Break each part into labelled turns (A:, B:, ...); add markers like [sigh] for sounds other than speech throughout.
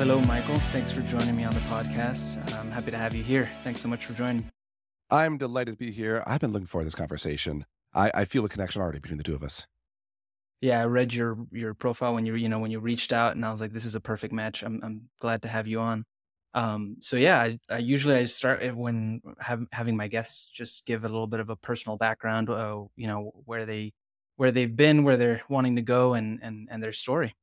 A: Hello, Michael. Thanks for joining me on the podcast. I'm happy to have you here. Thanks so much for joining.
B: I'm delighted to be here. I've been looking forward to this conversation. I, I feel a connection already between the two of us.
A: Yeah, I read your your profile when you you know when you reached out, and I was like, this is a perfect match. I'm I'm glad to have you on. Um, so yeah, I, I usually I start when have, having my guests just give a little bit of a personal background, uh, you know, where they where they've been, where they're wanting to go, and and and their story.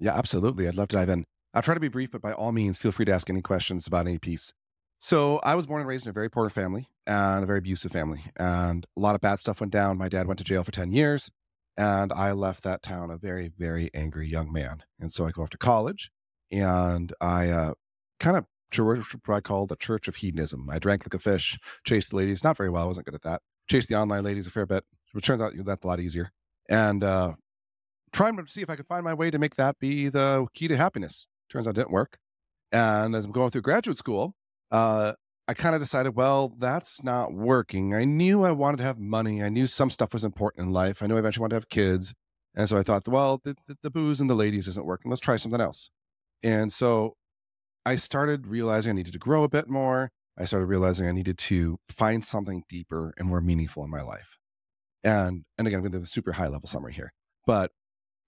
B: Yeah, absolutely. I'd love to dive in. I'll try to be brief, but by all means, feel free to ask any questions about any piece. So I was born and raised in a very poor family and a very abusive family, and a lot of bad stuff went down. My dad went to jail for ten years, and I left that town a very, very angry young man. And so I go off to college, and I uh, kind of what I call the church of hedonism. I drank like a fish, chased the ladies, not very well. I wasn't good at that. Chased the online ladies a fair bit, which turns out that's a lot easier. And uh, trying to see if I could find my way to make that be the key to happiness. Turns out didn't work. And as I'm going through graduate school, uh, I kind of decided, well, that's not working. I knew I wanted to have money. I knew some stuff was important in life. I knew I eventually wanted to have kids. And so I thought, well, the, the, the booze and the ladies isn't working. Let's try something else. And so I started realizing I needed to grow a bit more. I started realizing I needed to find something deeper and more meaningful in my life. And and again, I'm going to do a super high level summary here, but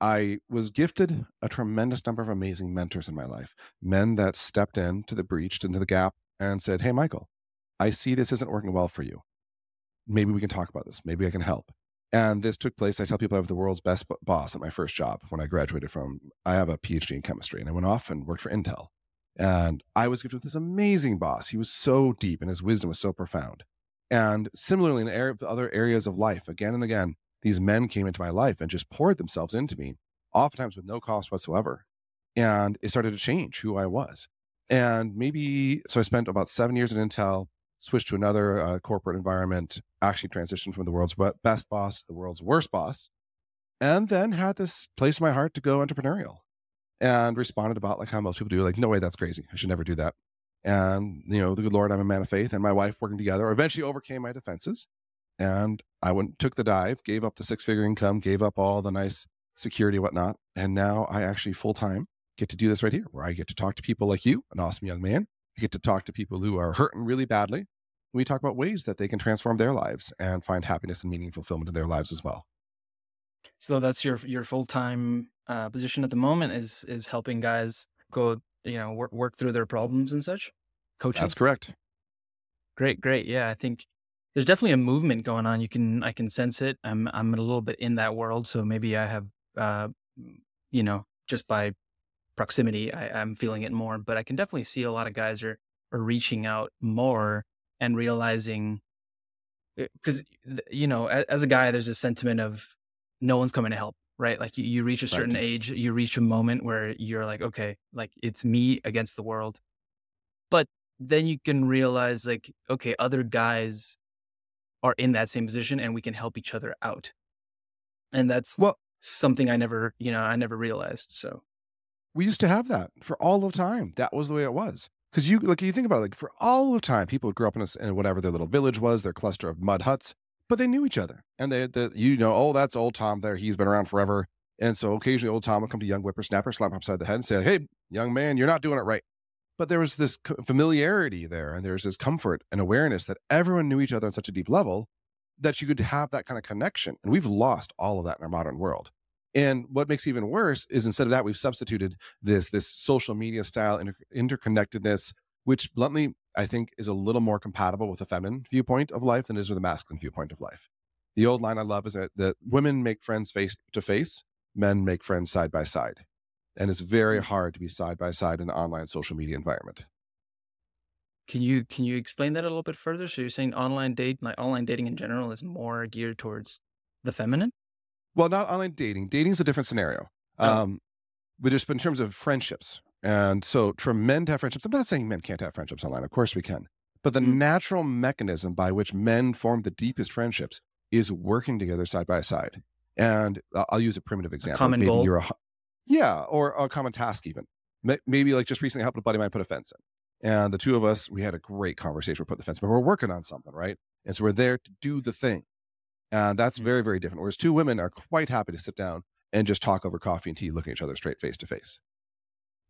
B: I was gifted a tremendous number of amazing mentors in my life, men that stepped in to the breach, into the gap, and said, "Hey, Michael, I see this isn't working well for you. Maybe we can talk about this. Maybe I can help." And this took place. I tell people I have the world's best boss at my first job when I graduated from. I have a PhD in chemistry, and I went off and worked for Intel. And I was gifted with this amazing boss. He was so deep and his wisdom was so profound. And similarly, in other areas of life, again and again, these men came into my life and just poured themselves into me, oftentimes with no cost whatsoever. And it started to change who I was. And maybe, so I spent about seven years at Intel, switched to another uh, corporate environment, actually transitioned from the world's best boss to the world's worst boss, and then had this place in my heart to go entrepreneurial and responded about like how most people do, like, no way, that's crazy. I should never do that. And, you know, the good Lord, I'm a man of faith, and my wife working together eventually overcame my defenses. And I went, took the dive, gave up the six figure income, gave up all the nice security, whatnot. And now I actually full time get to do this right here, where I get to talk to people like you, an awesome young man. I get to talk to people who are hurting really badly. We talk about ways that they can transform their lives and find happiness and meaning fulfillment in their lives as well.
A: So that's your your full time uh, position at the moment is is helping guys go you know work work through their problems and such. Coaching.
B: That's correct.
A: Great, great. Yeah, I think there's definitely a movement going on. You can I can sense it. I'm I'm a little bit in that world, so maybe I have uh, you know just by proximity I, I'm feeling it more. But I can definitely see a lot of guys are are reaching out more and realizing because eh, you know as, as a guy there's a sentiment of no one's coming to help right like you, you reach a certain right. age you reach a moment where you're like okay like it's me against the world but then you can realize like okay other guys are in that same position and we can help each other out and that's well something i never you know i never realized so
B: we used to have that for all of time that was the way it was because you like you think about it like for all of time people grew up in, a, in whatever their little village was their cluster of mud huts but they knew each other. And they, the, you know, oh, that's old Tom there. He's been around forever. And so occasionally old Tom would come to young whippersnapper, slap him upside the head and say, hey, young man, you're not doing it right. But there was this familiarity there and there's this comfort and awareness that everyone knew each other on such a deep level that you could have that kind of connection. And we've lost all of that in our modern world. And what makes even worse is instead of that, we've substituted this this social media style inter- interconnectedness, which bluntly I think is a little more compatible with the feminine viewpoint of life than is with the masculine viewpoint of life. The old line I love is that, that women make friends face to face, men make friends side by side. And it's very hard to be side by side in an online social media environment.
A: Can you can you explain that a little bit further? So you're saying online date, like online dating in general, is more geared towards the feminine?
B: Well, not online dating. Dating is a different scenario. Oh. Um, but just in terms of friendships, and so, for men to have friendships, I'm not saying men can't have friendships online. Of course we can. But the mm-hmm. natural mechanism by which men form the deepest friendships is working together side by side. And I'll use a primitive example. A
A: common
B: maybe
A: goal.
B: You're a, yeah, or a common task, even. Maybe like just recently helped a buddy of mine put a fence in. And the two of us, we had a great conversation. We put the fence, but we're working on something, right? And so we're there to do the thing. And that's very, very different. Whereas two women are quite happy to sit down and just talk over coffee and tea, looking at each other straight face to face.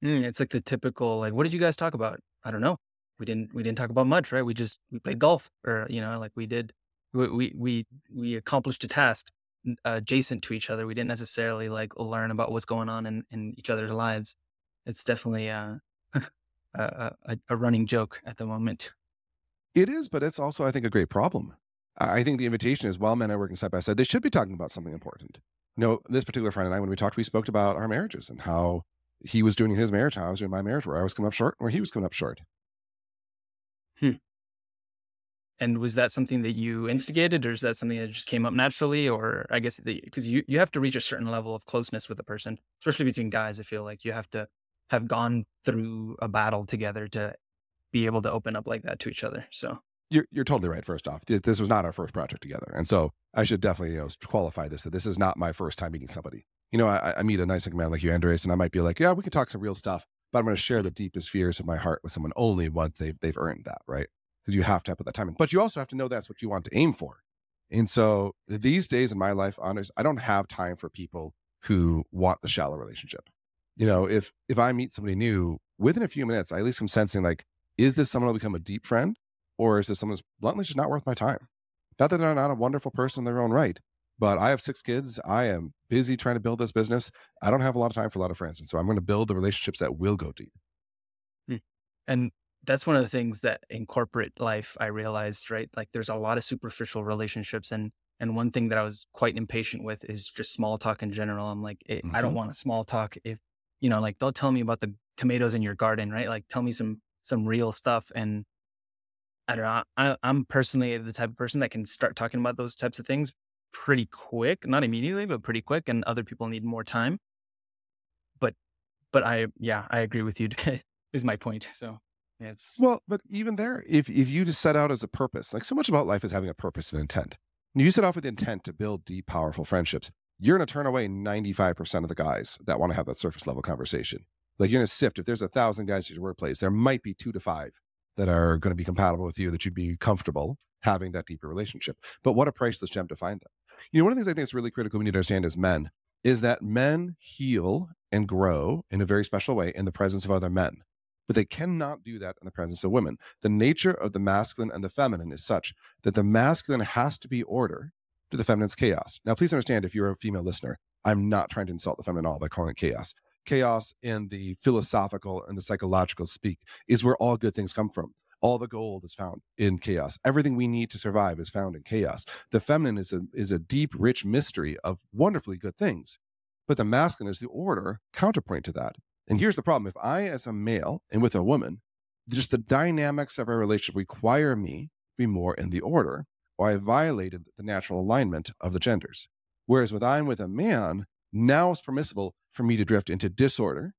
A: Mm, it's like the typical like, what did you guys talk about? I don't know. We didn't we didn't talk about much, right? We just we played golf, or you know, like we did. We we we, we accomplished a task adjacent to each other. We didn't necessarily like learn about what's going on in in each other's lives. It's definitely uh, [laughs] a, a a running joke at the moment.
B: It is, but it's also I think a great problem. I think the invitation is while men are working side by side, they should be talking about something important. You know, this particular friend and I, when we talked, we spoke about our marriages and how he was doing his marriage, how I was doing my marriage, where I was coming up short, where he was coming up short.
A: Hmm. And was that something that you instigated, or is that something that just came up naturally? Or I guess because you, you have to reach a certain level of closeness with a person, especially between guys. I feel like you have to have gone through a battle together to be able to open up like that to each other. So
B: you're you're totally right. First off, this was not our first project together, and so I should definitely you know qualify this that this is not my first time meeting somebody. You know, I, I meet a nice man like you, Andrés, and I might be like, yeah, we can talk some real stuff, but I'm going to share the deepest fears of my heart with someone only once they've they've earned that, right? Because you have to put that time in, but you also have to know that's what you want to aim for. And so these days in my life, honest, I don't have time for people who want the shallow relationship. You know, if if I meet somebody new within a few minutes, I at least am sensing like, is this someone who'll become a deep friend? Or is this someone who's bluntly just not worth my time? Not that they're not a wonderful person in their own right, but I have six kids. I am busy trying to build this business. I don't have a lot of time for a lot of friends. And so I'm going to build the relationships that will go deep.
A: Hmm. And that's one of the things that in corporate life I realized, right? Like there's a lot of superficial relationships and and one thing that I was quite impatient with is just small talk in general. I'm like, mm-hmm. I don't mm-hmm. want a small talk if you know, like don't tell me about the tomatoes in your garden, right? Like tell me some some real stuff and I don't know. I, I'm personally the type of person that can start talking about those types of things pretty quick, not immediately, but pretty quick. And other people need more time. But, but I, yeah, I agree with you. [laughs] is my point. So it's
B: well, but even there, if if you just set out as a purpose, like so much about life is having a purpose and intent. When you set off with intent to build deep, powerful friendships, you're going to turn away 95% of the guys that want to have that surface level conversation. Like you're going to sift. If there's a thousand guys at your workplace, there might be two to five that are going to be compatible with you that you'd be comfortable having that deeper relationship. But what a priceless gem to find them. You know, one of the things I think is really critical we need to understand as men is that men heal and grow in a very special way in the presence of other men. But they cannot do that in the presence of women. The nature of the masculine and the feminine is such that the masculine has to be order to the feminine's chaos. Now, please understand if you're a female listener, I'm not trying to insult the feminine at all by calling it chaos chaos in the philosophical and the psychological speak is where all good things come from. All the gold is found in chaos. Everything we need to survive is found in chaos. The feminine is a is a deep, rich mystery of wonderfully good things. But the masculine is the order counterpoint to that. And here's the problem. If I, as a male and with a woman, just the dynamics of our relationship require me to be more in the order, or I violated the natural alignment of the genders. Whereas with I'm with a man, now it's permissible for me to drift into disorder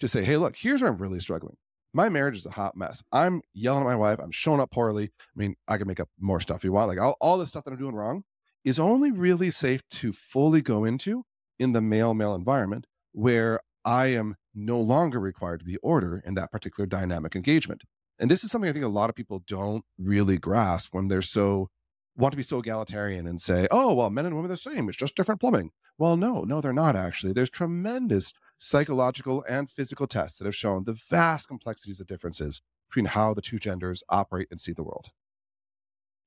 B: to say, hey, look, here's where I'm really struggling. My marriage is a hot mess. I'm yelling at my wife. I'm showing up poorly. I mean, I can make up more stuff you want. Like all, all this stuff that I'm doing wrong is only really safe to fully go into in the male male environment where I am no longer required to be order in that particular dynamic engagement. And this is something I think a lot of people don't really grasp when they're so want to be so egalitarian and say, oh, well, men and women are the same. It's just different plumbing. Well, no, no, they're not actually. There's tremendous psychological and physical tests that have shown the vast complexities of differences between how the two genders operate and see the world.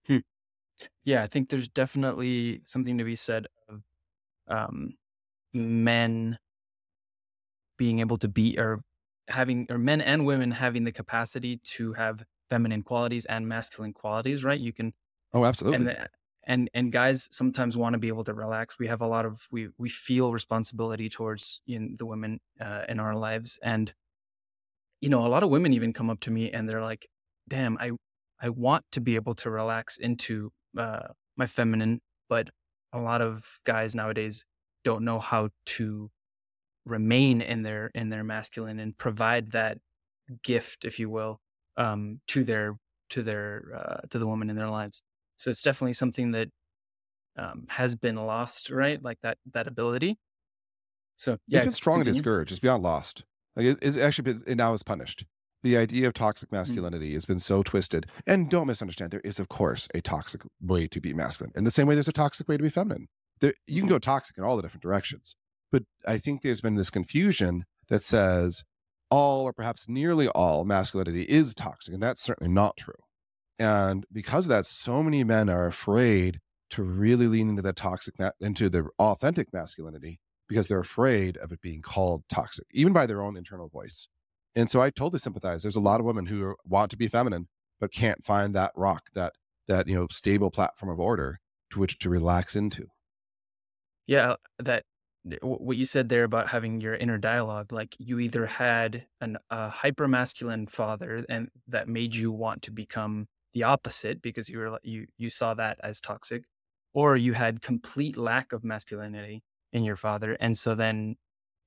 A: Hmm. Yeah, I think there's definitely something to be said of um, men being able to be or having or men and women having the capacity to have feminine qualities and masculine qualities, right? You can
B: Oh, absolutely.
A: And and and guys sometimes want to be able to relax we have a lot of we we feel responsibility towards you know, the women uh, in our lives and you know a lot of women even come up to me and they're like damn i i want to be able to relax into uh, my feminine but a lot of guys nowadays don't know how to remain in their in their masculine and provide that gift if you will um to their to their uh, to the woman in their lives so it's definitely something that um, has been lost, right? Like that that ability. So
B: yeah, it's been strongly continue. discouraged. It's beyond lost. Like it, it's actually been, it now is punished. The idea of toxic mm. masculinity mm. has been so twisted. And don't misunderstand, there is of course a toxic way to be masculine. In the same way, there's a toxic way to be feminine. There, you can mm-hmm. go toxic in all the different directions. But I think there's been this confusion that says all or perhaps nearly all masculinity is toxic. And that's certainly not true. And because of that, so many men are afraid to really lean into that toxic, into their authentic masculinity because they're afraid of it being called toxic, even by their own internal voice. And so I totally sympathize. There's a lot of women who want to be feminine, but can't find that rock, that that you know stable platform of order to which to relax into.
A: Yeah, that what you said there about having your inner dialogue, like you either had an a hyper masculine father, and that made you want to become the opposite because you were you you saw that as toxic, or you had complete lack of masculinity in your father, and so then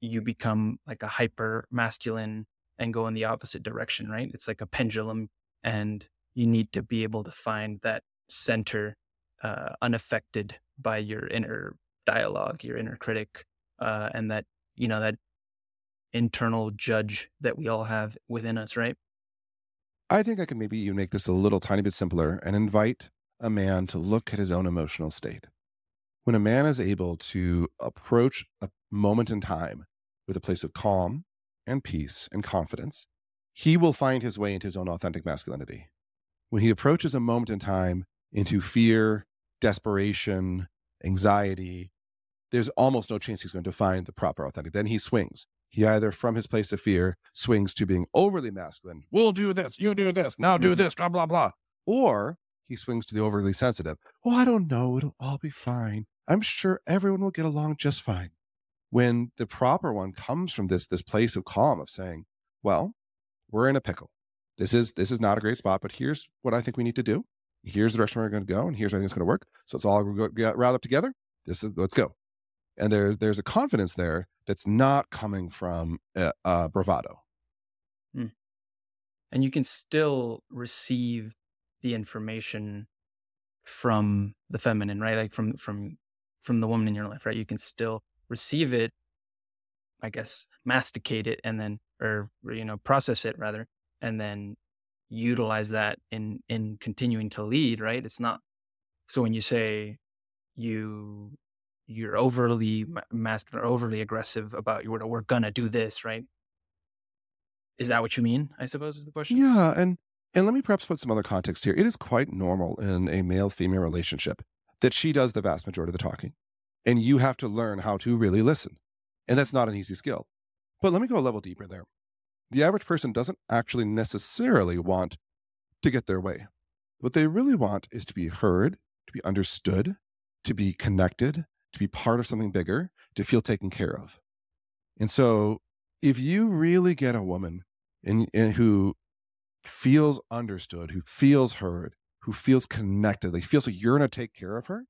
A: you become like a hyper masculine and go in the opposite direction, right? It's like a pendulum, and you need to be able to find that center uh, unaffected by your inner dialogue, your inner critic, uh, and that you know that internal judge that we all have within us, right?
B: I think I can maybe you make this a little tiny bit simpler and invite a man to look at his own emotional state. When a man is able to approach a moment in time with a place of calm and peace and confidence, he will find his way into his own authentic masculinity. When he approaches a moment in time into fear, desperation, anxiety, there's almost no chance he's going to find the proper authentic. Then he swings. He either, from his place of fear, swings to being overly masculine. We'll do this, you do this, now do this, blah, blah, blah. Or he swings to the overly sensitive. Oh, I don't know. It'll all be fine. I'm sure everyone will get along just fine. When the proper one comes from this, this place of calm of saying, well, we're in a pickle. This is this is not a great spot, but here's what I think we need to do. Here's the direction we're going to go, and here's how I think it's going to work. So it's all riled up together. This is let's go and there there's a confidence there that's not coming from uh, uh, bravado.
A: Hmm. and you can still receive the information from the feminine right? Like from from from the woman in your life right? You can still receive it i guess masticate it and then or you know process it rather and then utilize that in in continuing to lead right? It's not so when you say you you're overly masculine or overly aggressive about you we're gonna do this right? Is that what you mean i suppose is the question?
B: Yeah and and let me perhaps put some other context here. It is quite normal in a male female relationship that she does the vast majority of the talking and you have to learn how to really listen and that's not an easy skill. But let me go a level deeper there. The average person doesn't actually necessarily want to get their way. What they really want is to be heard to be understood to be connected to be part of something bigger, to feel taken care of. And so, if you really get a woman in, in who feels understood, who feels heard, who feels connected, like feels like you're going to take care of her,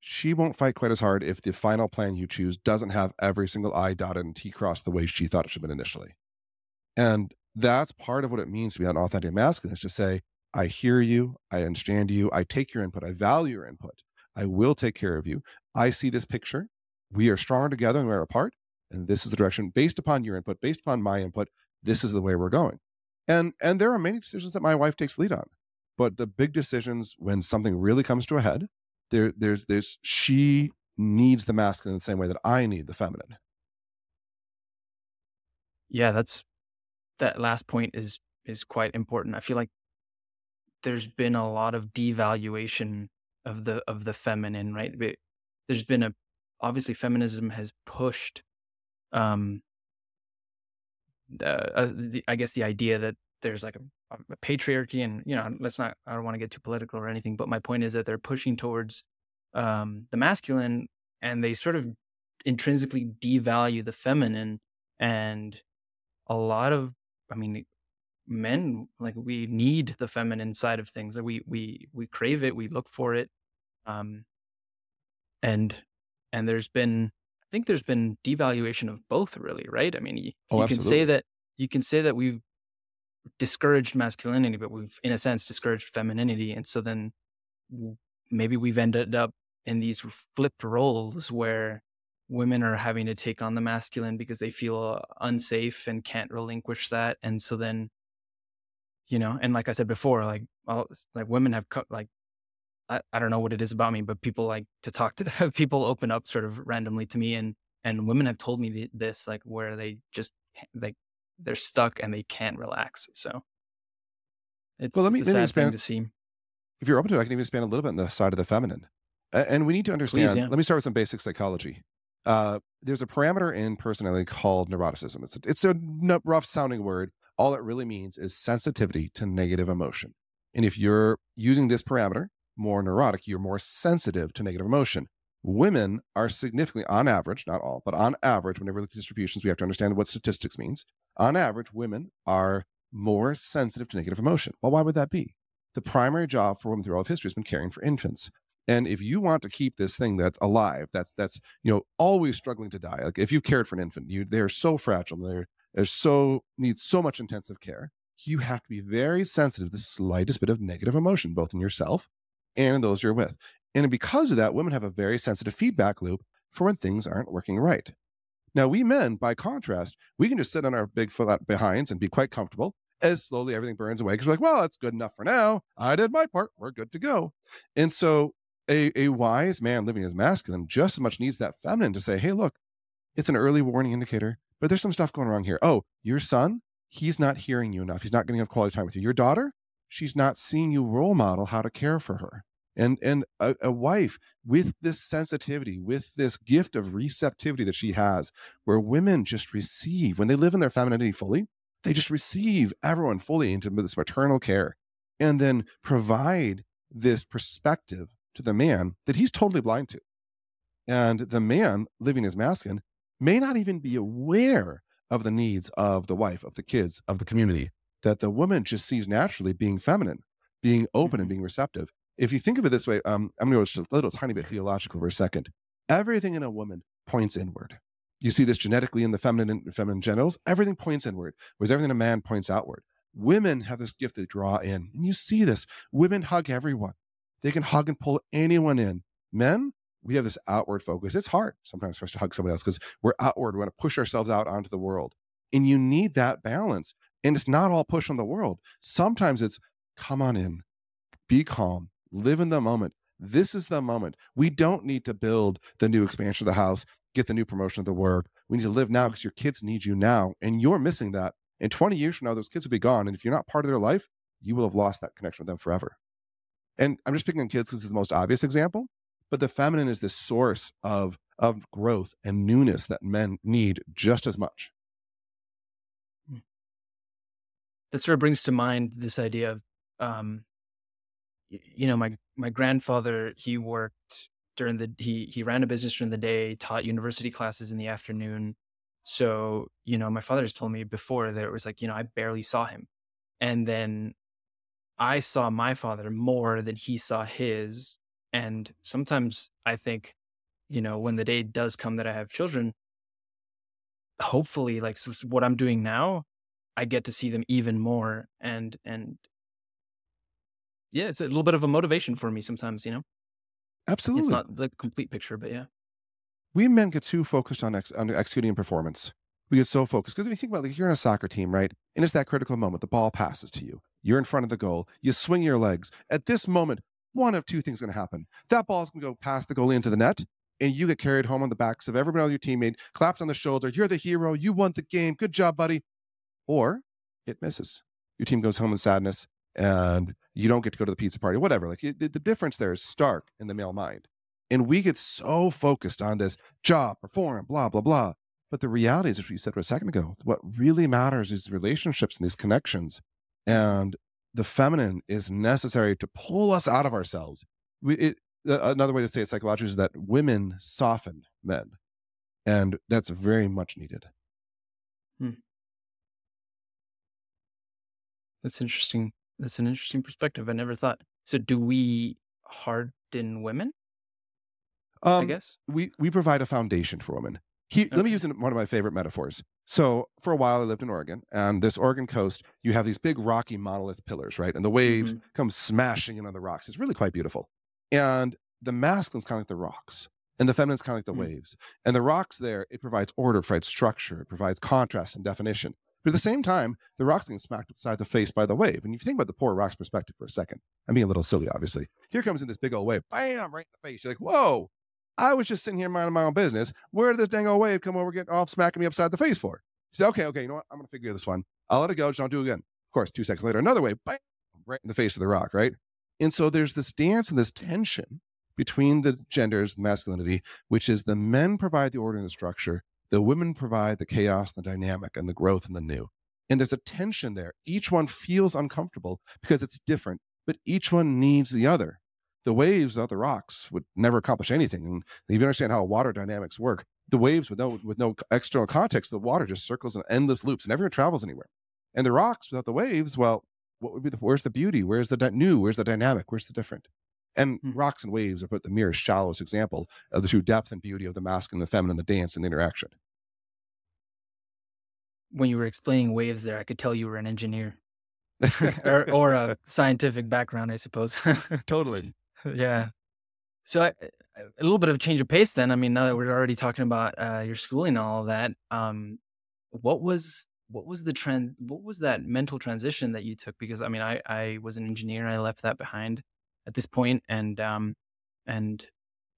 B: she won't fight quite as hard if the final plan you choose doesn't have every single I dotted and T crossed the way she thought it should have been initially. And that's part of what it means to be an authentic masculine is to say, I hear you, I understand you, I take your input, I value your input. I will take care of you. I see this picture. We are stronger together than we're apart. And this is the direction based upon your input, based upon my input. This is the way we're going. And and there are many decisions that my wife takes lead on. But the big decisions when something really comes to a head, there there's there's she needs the masculine in the same way that I need the feminine.
A: Yeah, that's that last point is is quite important. I feel like there's been a lot of devaluation of the of the feminine, right? There's been a obviously feminism has pushed um uh, the, I guess the idea that there's like a, a, patriarchy and you know let's not I don't want to get too political or anything but my point is that they're pushing towards um the masculine and they sort of intrinsically devalue the feminine and a lot of I mean men like we need the feminine side of things that we we we crave it we look for it um and and there's been i think there's been devaluation of both really right? I mean you, oh, you can say that you can say that we've discouraged masculinity but we've in a sense discouraged femininity and so then maybe we've ended up in these flipped roles where women are having to take on the masculine because they feel unsafe and can't relinquish that and so then you know and like i said before like all, like women have co- like I, I don't know what it is about me but people like to talk to have [laughs] people open up sort of randomly to me and and women have told me the, this like where they just like they're stuck and they can't relax. So it's,
B: well, let me,
A: it's a
B: let me
A: sad
B: expand,
A: thing to see.
B: If you're open to it, I can even expand a little bit on the side of the feminine. And we need to understand.
A: Please, yeah.
B: Let me start with some basic psychology. Uh, there's a parameter in personality called neuroticism. It's a, it's a rough sounding word. All it really means is sensitivity to negative emotion. And if you're using this parameter, more neurotic, you're more sensitive to negative emotion. Women are significantly, on average, not all, but on average, whenever we look at distributions, we have to understand what statistics means. On average, women are more sensitive to negative emotion. Well, why would that be? The primary job for women through all of history has been caring for infants. And if you want to keep this thing that's alive, that's that's you know always struggling to die. Like if you've cared for an infant, you they're so fragile, they're they're so needs so much intensive care. You have to be very sensitive to the slightest bit of negative emotion, both in yourself and in those you're with. And because of that, women have a very sensitive feedback loop for when things aren't working right. Now, we men, by contrast, we can just sit on our big flat uh, behinds and be quite comfortable as slowly everything burns away because we're like, well, that's good enough for now. I did my part. We're good to go. And so a, a wise man living as masculine just as much needs that feminine to say, hey, look, it's an early warning indicator, but there's some stuff going wrong here. Oh, your son, he's not hearing you enough. He's not getting enough quality time with you. Your daughter, she's not seeing you role model how to care for her. And and a, a wife with this sensitivity, with this gift of receptivity that she has, where women just receive when they live in their femininity fully, they just receive everyone fully into this maternal care and then provide this perspective to the man that he's totally blind to. And the man living as masculine may not even be aware of the needs of the wife, of the kids, of the community, that the woman just sees naturally being feminine, being open and mm-hmm. being receptive. If you think of it this way, um, I'm going to go just a little tiny bit theological for a second. Everything in a woman points inward. You see this genetically in the feminine feminine genitals. Everything points inward, whereas everything in a man points outward. Women have this gift to draw in, and you see this. Women hug everyone. They can hug and pull anyone in. Men, we have this outward focus. It's hard sometimes for us to hug somebody else because we're outward. We want to push ourselves out onto the world. And you need that balance. And it's not all push on the world. Sometimes it's come on in, be calm, live in the moment. This is the moment. We don't need to build the new expansion of the house, get the new promotion of the work. We need to live now because your kids need you now. And you're missing that. And 20 years from now, those kids will be gone. And if you're not part of their life, you will have lost that connection with them forever. And I'm just picking on kids because it's the most obvious example, but the feminine is this source of of growth and newness that men need just as much.
A: Hmm. That sort of brings to mind this idea of, um, you know, my my grandfather. He worked during the he he ran a business during the day, taught university classes in the afternoon. So you know, my father has told me before that it was like you know I barely saw him, and then I saw my father more than he saw his. And sometimes I think, you know, when the day does come that I have children, hopefully, like so what I'm doing now, I get to see them even more. And, and yeah, it's a little bit of a motivation for me sometimes, you know?
B: Absolutely.
A: It's not the complete picture, but yeah.
B: We men get too focused on, ex- on executing performance. We get so focused because if you think about like you're in a soccer team, right? And it's that critical moment. The ball passes to you. You're in front of the goal. You swing your legs. At this moment, one of two things is going to happen. That ball is going to go past the goalie into the net, and you get carried home on the backs of everybody on your teammate, clapped on the shoulder. You're the hero. You won the game. Good job, buddy. Or it misses. Your team goes home in sadness, and you don't get to go to the pizza party, whatever. Like it, the difference there is stark in the male mind. And we get so focused on this job, perform, blah, blah, blah. But the reality is, as we said a second ago, what really matters is relationships and these connections. And the feminine is necessary to pull us out of ourselves. We, it, another way to say it psychologically is that women soften men. And that's very much needed. Hmm.
A: That's interesting. That's an interesting perspective. I never thought. So, do we harden women?
B: Um,
A: I guess
B: we we provide a foundation for women. He, okay. Let me use one of my favorite metaphors. So, for a while, I lived in Oregon, and this Oregon coast, you have these big rocky monolith pillars, right? And the waves mm-hmm. come smashing in on the rocks. It's really quite beautiful. And the masculine's kind of like the rocks, and the feminine's kind of like the mm-hmm. waves. And the rocks there, it provides order, it provides structure, it provides contrast and definition. But at the same time, the rock's getting smacked upside the face by the wave. And if you think about the poor rock's perspective for a second, I'm being a little silly, obviously. Here comes in this big old wave, bam, right in the face. You're like, whoa, I was just sitting here minding my own business. Where did this dang old wave come over, get off, smacking me upside the face for? He said, okay, okay, you know what? I'm going to figure this one. I'll let it go. Just don't do it again. Of course, two seconds later, another wave, bam, right in the face of the rock, right? And so there's this dance and this tension between the genders, the masculinity, which is the men provide the order and the structure, the women provide the chaos, and the dynamic, and the growth and the new. And there's a tension there. Each one feels uncomfortable because it's different, but each one needs the other. The waves of the rocks would never accomplish anything. And if you understand how water dynamics work, the waves with no with no external context, the water just circles in endless loops, and never travels anywhere. And the rocks without the waves, well, what would be the where's the beauty? Where's the di- new? Where's the dynamic? Where's the different? And hmm. rocks and waves are put the mere shallowest example of the true depth and beauty of the masculine and the feminine, the dance and the interaction.
A: When you were explaining waves there, I could tell you were an engineer [laughs] [laughs] or, or a scientific background, I suppose. [laughs]
B: totally. [laughs]
A: Yeah. So I, a little bit of a change of pace then. I mean, now that we're already talking about uh, your schooling and all of that, um, what was what was the trend? What was that mental transition that you took? Because I mean, I I was an engineer and I left that behind at this point, and um, and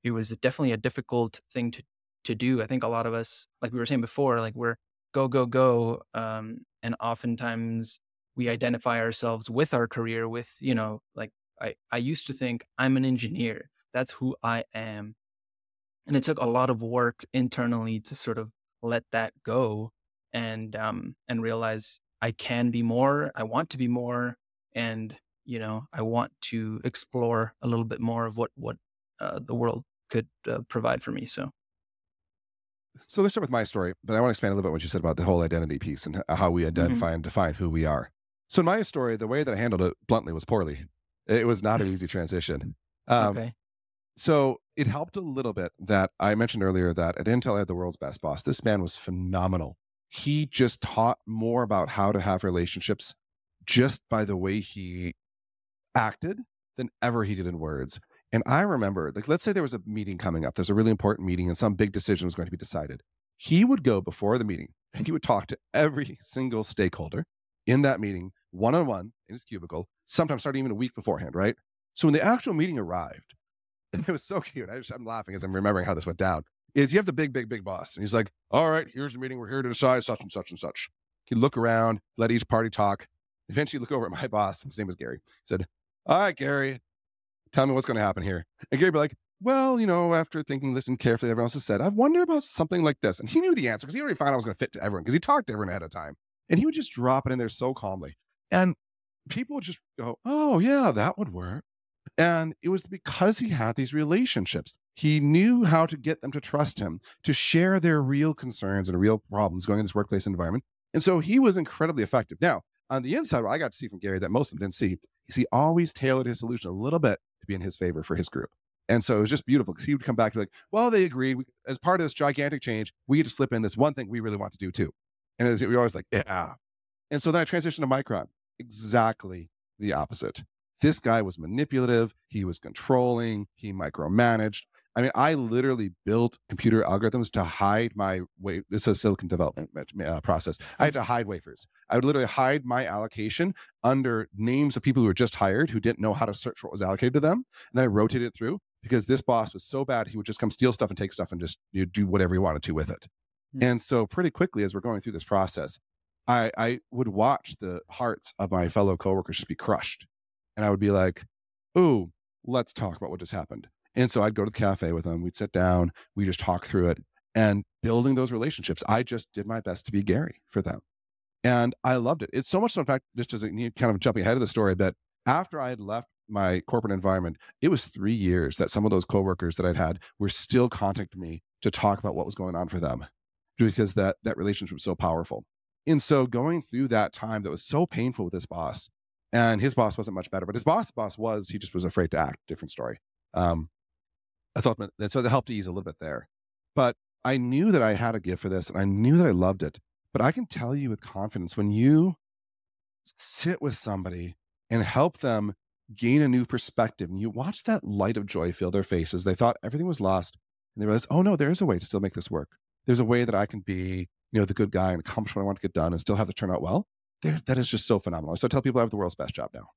A: it was definitely a difficult thing to to do. I think a lot of us, like we were saying before, like we're go go go, um, and oftentimes we identify ourselves with our career with you know like I I used to think I'm an engineer. That's who I am, and it took a lot of work internally to sort of let that go and um and realize I can be more. I want to be more, and you know I want to explore a little bit more of what what uh, the world could uh, provide for me. So.
B: So let's start with my story, but I want to expand a little bit what you said about the whole identity piece and how we mm-hmm. identify mm-hmm. and define who we are. So in my story, the way that I handled it bluntly was poorly. It was not an easy transition. Um, okay. So it helped a little bit that I mentioned earlier that at Intel I had the world's best boss. This man was phenomenal he just taught more about how to have relationships just by the way he acted than ever he did in words. And I remember, like, let's say there was a meeting coming up, there's a really important meeting, and some big decision was going to be decided. He would go before the meeting and he would talk to every [laughs] single stakeholder in that meeting, one on one in his cubicle, sometimes starting even a week beforehand, right? So when the actual meeting arrived, and [laughs] it was so cute. I I'm laughing as I'm remembering how this went down is you have the big, big, big boss. And he's like, all right, here's the meeting. We're here to decide such and such and such. He'd look around, let each party talk. Eventually look over at my [laughs] boss. His name was Gary. He said, all right, Gary, tell me what's going to happen here. And Gary be like, well, you know, after thinking, listening carefully, everyone else has said, I wonder about something like this. And he knew the answer because he already found I was going to fit to everyone because he talked to everyone ahead of time. And he would just drop it in there so calmly. And people just go, oh, yeah, that would work. And it was because he had these relationships. He knew how to get them to trust him, to share their real concerns and real problems going in this workplace environment. And so he was incredibly effective. Now, on the inside, what I got to see from Gary that most of them didn't see is he always tailored his solution a little bit to be in his favor for his group. And so it was just beautiful because he would come back to like, well, they agreed. We, as part of this gigantic change, we get to slip in this one thing we really want to do too. And we were always like, yeah. And so then I transitioned to Micron, exactly the opposite. This guy was manipulative. He was controlling. He micromanaged. I mean, I literally built computer algorithms to hide my way. This is silicon development uh, process. I had to hide wafers. I would literally hide my allocation under names of people who were just hired who didn't know how to search what was allocated to them. And then I rotated it through because this boss was so bad, he would just come steal stuff and take stuff and just you know, do whatever he wanted to with it. Mm-hmm. And so, pretty quickly, as we're going through this process, I, I would watch the hearts of my fellow coworkers just be crushed. And I would be like, "Ooh, let's talk about what just happened." And so I'd go to the cafe with them. We'd sit down. We just talk through it and building those relationships. I just did my best to be Gary for them. And I loved it. It's so much so, in fact, just as kind of jumping ahead of the story a bit, after I had left my corporate environment, it was three years that some of those coworkers that I'd had were still contacting me to talk about what was going on for them because that, that relationship was so powerful. And so going through that time that was so painful with his boss, and his boss wasn't much better, but his boss boss was, he just was afraid to act. Different story. Um, thought, so that helped ease a little bit there. But I knew that I had a gift for this and I knew that I loved it. But I can tell you with confidence when you sit with somebody and help them gain a new perspective and you watch that light of joy fill their faces, they thought everything was lost. And they realized, oh no, there's a way to still make this work. There's a way that I can be, you know, the good guy and accomplish what I want to get done and still have it turn out well. There, that is just so phenomenal. So I tell people I have the world's best job now.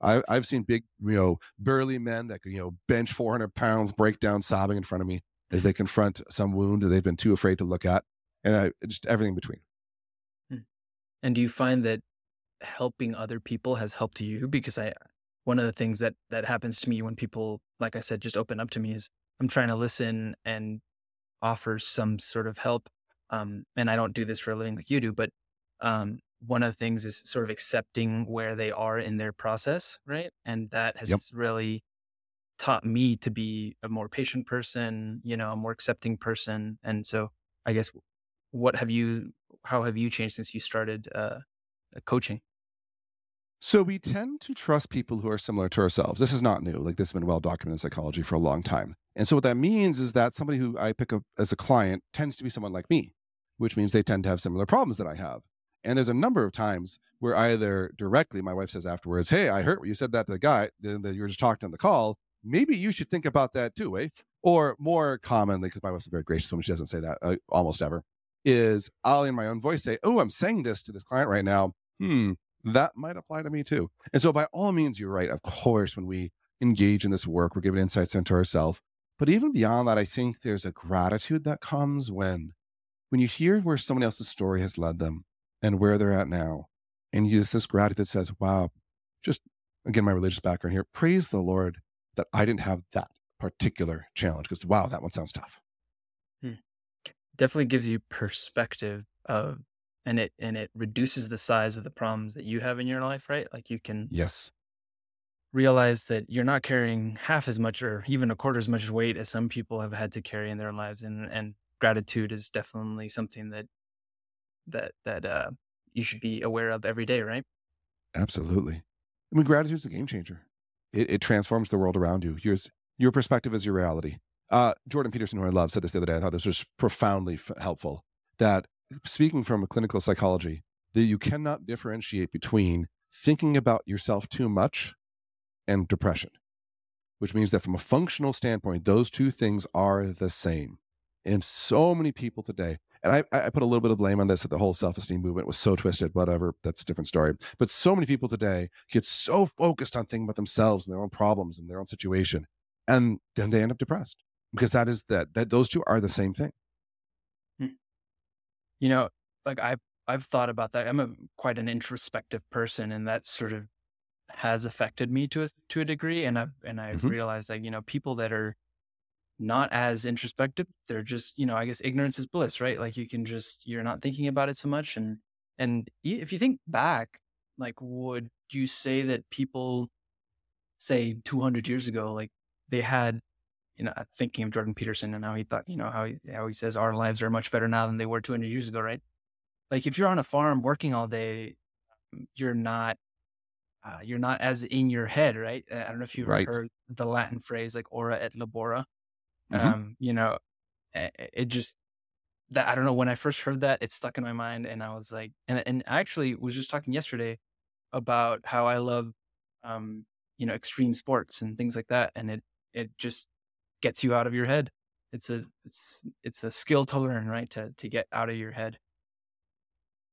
B: I, I've seen big, you know, burly men that can, you know, bench 400 pounds, break down sobbing in front of me as they mm-hmm. confront some wound that they've been too afraid to look at. And I, just everything between. Hmm.
A: And do you find that helping other people has helped you? Because I, one of the things that that happens to me when people, like I said, just open up to me is I'm trying to listen and offer some sort of help. Um, and I don't do this for a living like you do, but um, one of the things is sort of accepting where they are in their process, right? And that has
B: Yep.
A: really taught me to be a more patient person, you know, a more accepting person. And so I guess what have you how have you changed since you started uh coaching?
B: So we tend to trust people who are similar to ourselves. This is not new. Like this has been well documented in psychology for a long time. And so what that means is that somebody who I pick up as a client tends to be someone like me, which means they tend to have similar problems that I have. And there's a number of times where either directly, my wife says afterwards, Hey, I heard what you said that to the guy that you were just talking on the call. Maybe you should think about that too, eh? Or more commonly, because my wife's a very gracious woman, she doesn't say that uh, almost ever, is I'll in my own voice say, Oh, I'm saying this to this client right now. Hmm, that might apply to me too. And so, by all means, you're right. Of course, when we engage in this work, we're giving insights into ourselves. But even beyond that, I think there's a gratitude that comes when when you hear where someone else's story has led them and where they're at now, and use this gratitude that says, "Wow, just again, my religious background here. Praise the Lord that I didn't have that particular challenge because wow, that one sounds tough."
A: Hmm. Definitely gives you perspective of and it and it reduces the size of the problems that you have in your life, right? Like you can
B: Yes,
A: realize that you're not carrying half as much or even a quarter as much weight as some people have had to carry in their lives and and gratitude is definitely something that that that uh you should be aware of every day, right?
B: absolutely. I mean, gratitude is a game changer. It, it transforms the world around you. Yours, your perspective is your reality. Uh, Jordan Peterson, who I love, said this the other day. I thought this was profoundly f- helpful. That speaking from a clinical psychology, that you cannot differentiate between thinking about yourself too much and depression, which means that from a functional standpoint, those two things are the same. And so many people today, and I, I put a little bit of blame on this that the whole self-esteem movement was so twisted, whatever, that's a different story. But so many people today get so focused on thinking about themselves and their own problems and their own situation. And then they end up depressed because that is that that those two are the same thing.
A: Hmm. You know, like I've I've thought about that. I'm a quite an introspective person, and that sort of has affected me to a to a degree. And I and I
B: Mhm.
A: realized that you know people that are not as introspective, they're just you know I guess ignorance is bliss, right? Like you can just you're not thinking about it so much, and and if you think back, like would you say that people say 200 years ago, like they had you know, thinking of Jordan Peterson and how he thought, you know, how he, how he says our lives are much better now than they were 200 years ago, right? Like if you're on a farm working all day, mm, you're not, uh, you're not as in your head, right? I don't know if you've
B: Right.
A: heard the Latin phrase like "ora et labora."
B: Mhm.
A: Um, you know, a- it just that I don't know. When I first heard that, it stuck in my mind, and I was like, and and I actually was just talking yesterday about how I love, um, you know, extreme sports and things like that, and it it just gets you out of your head. It's a it's it's a skill to learn, right? To to get out of your head.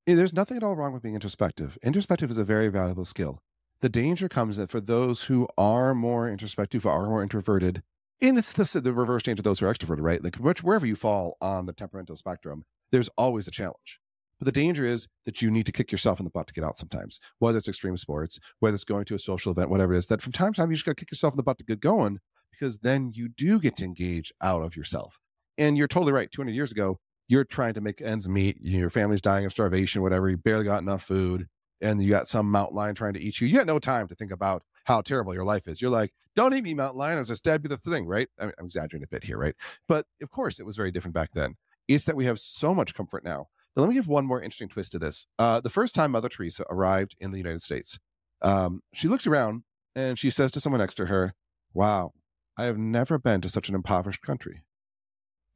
B: There's nothing at all wrong with being introspective. Introspective is a very valuable skill. The danger comes that for those who are more introspective, are more introverted, and it's the, the reverse change of those who are extroverted, right? Like which, wherever you fall on the temperamental spectrum, there's always a challenge. But the danger is that you need to kick yourself in the butt to get out sometimes, whether it's extreme sports, whether it's going to a social event, whatever it is, that from time to time you just got to kick yourself in the butt to get going because then you do get to engage out of yourself. And you're totally right. 200 years ago, you're trying to make ends meet. Your family's dying of starvation, whatever. You barely got enough food, and you got some mountain lion trying to eat you. You got no time to think about how terrible your life is. You're like, "Don't eat me, mountain lion." I was gonna stab you the thing, right? I mean, I'm exaggerating a bit here, right? But of course, it was very different back then. It's that we have so much comfort now. But let me give one more interesting twist to this. Uh, the first time Mother Teresa arrived in the United States, um, she looks around and she says to someone next to her, "Wow, I have never been to such an impoverished country."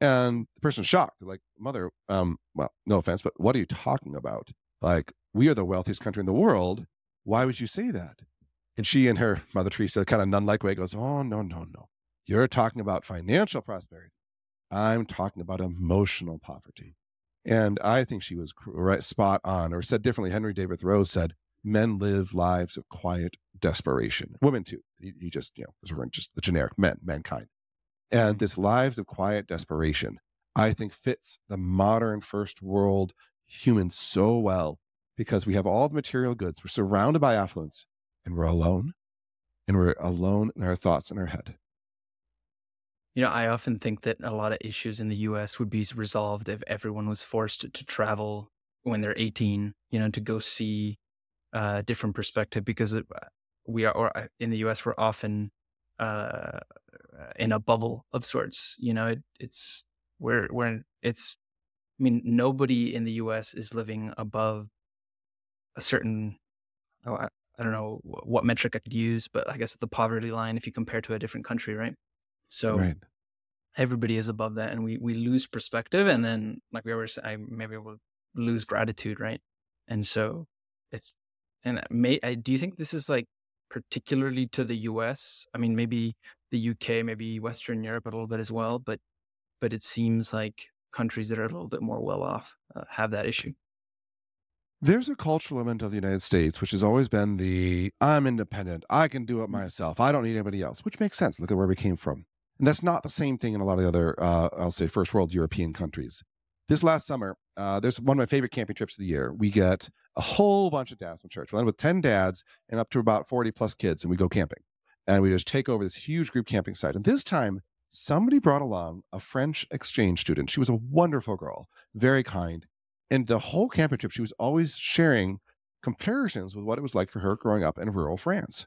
B: And the person's shocked. Like, Mother, um, well, no offense, but what are you talking about? Like, we are the wealthiest country in the world. Why would you say that? And she and her Mother Teresa kind of nun like way goes, Oh, no, no, no. You're talking about financial prosperity. I'm talking about emotional poverty. And I think she was right, spot on, or said differently. Henry David Thoreau said, Men live lives of quiet desperation. Women too. He, he just, you know, just the generic men, mankind. And mm-hmm. this lives of quiet desperation, I think, fits the modern first world human so well because we have all the material goods. We're surrounded by affluence and we're alone. And we're alone in our thoughts in our head.
A: You know, I often think that a lot of issues in the US would be resolved if everyone was forced to travel when they're 18, you know, to go see a uh, different perspective because it, we are, uh, in the US, we're often uh, in a bubble of sorts. You know, it, it's, we're, we're, it's, I mean, nobody in the US is living above a certain, oh, I don't know what metric I could use, but I guess the poverty line if you compare to a different country, right? So right. everybody is above that, and we we lose perspective, and then like we were saying, maybe we'll lose gratitude, right? And so it's and may I do you think this is like particularly to the U.S.? I mean, maybe the U.K., maybe Western Europe a little bit as well, but but it seems like countries that are a little bit more well off uh, have that issue.
B: There's a cultural element of the United States, which has always been the I'm independent, I can do it mm. myself, I don't need anybody else, which makes sense. Look at where we came from. And that's not the same thing in a lot of the other, uh, I'll say, first world European countries. This last summer, uh, there's one of my favorite camping trips of the year. We get a whole bunch of dads from church. We end with 10 dads and up to about 40 plus kids, and we go camping. And we just take over this huge group camping site. And this time, somebody brought along a French exchange student. She was a wonderful girl, very kind. And the whole camping trip, she was always sharing comparisons with what it was like for her growing up in rural France.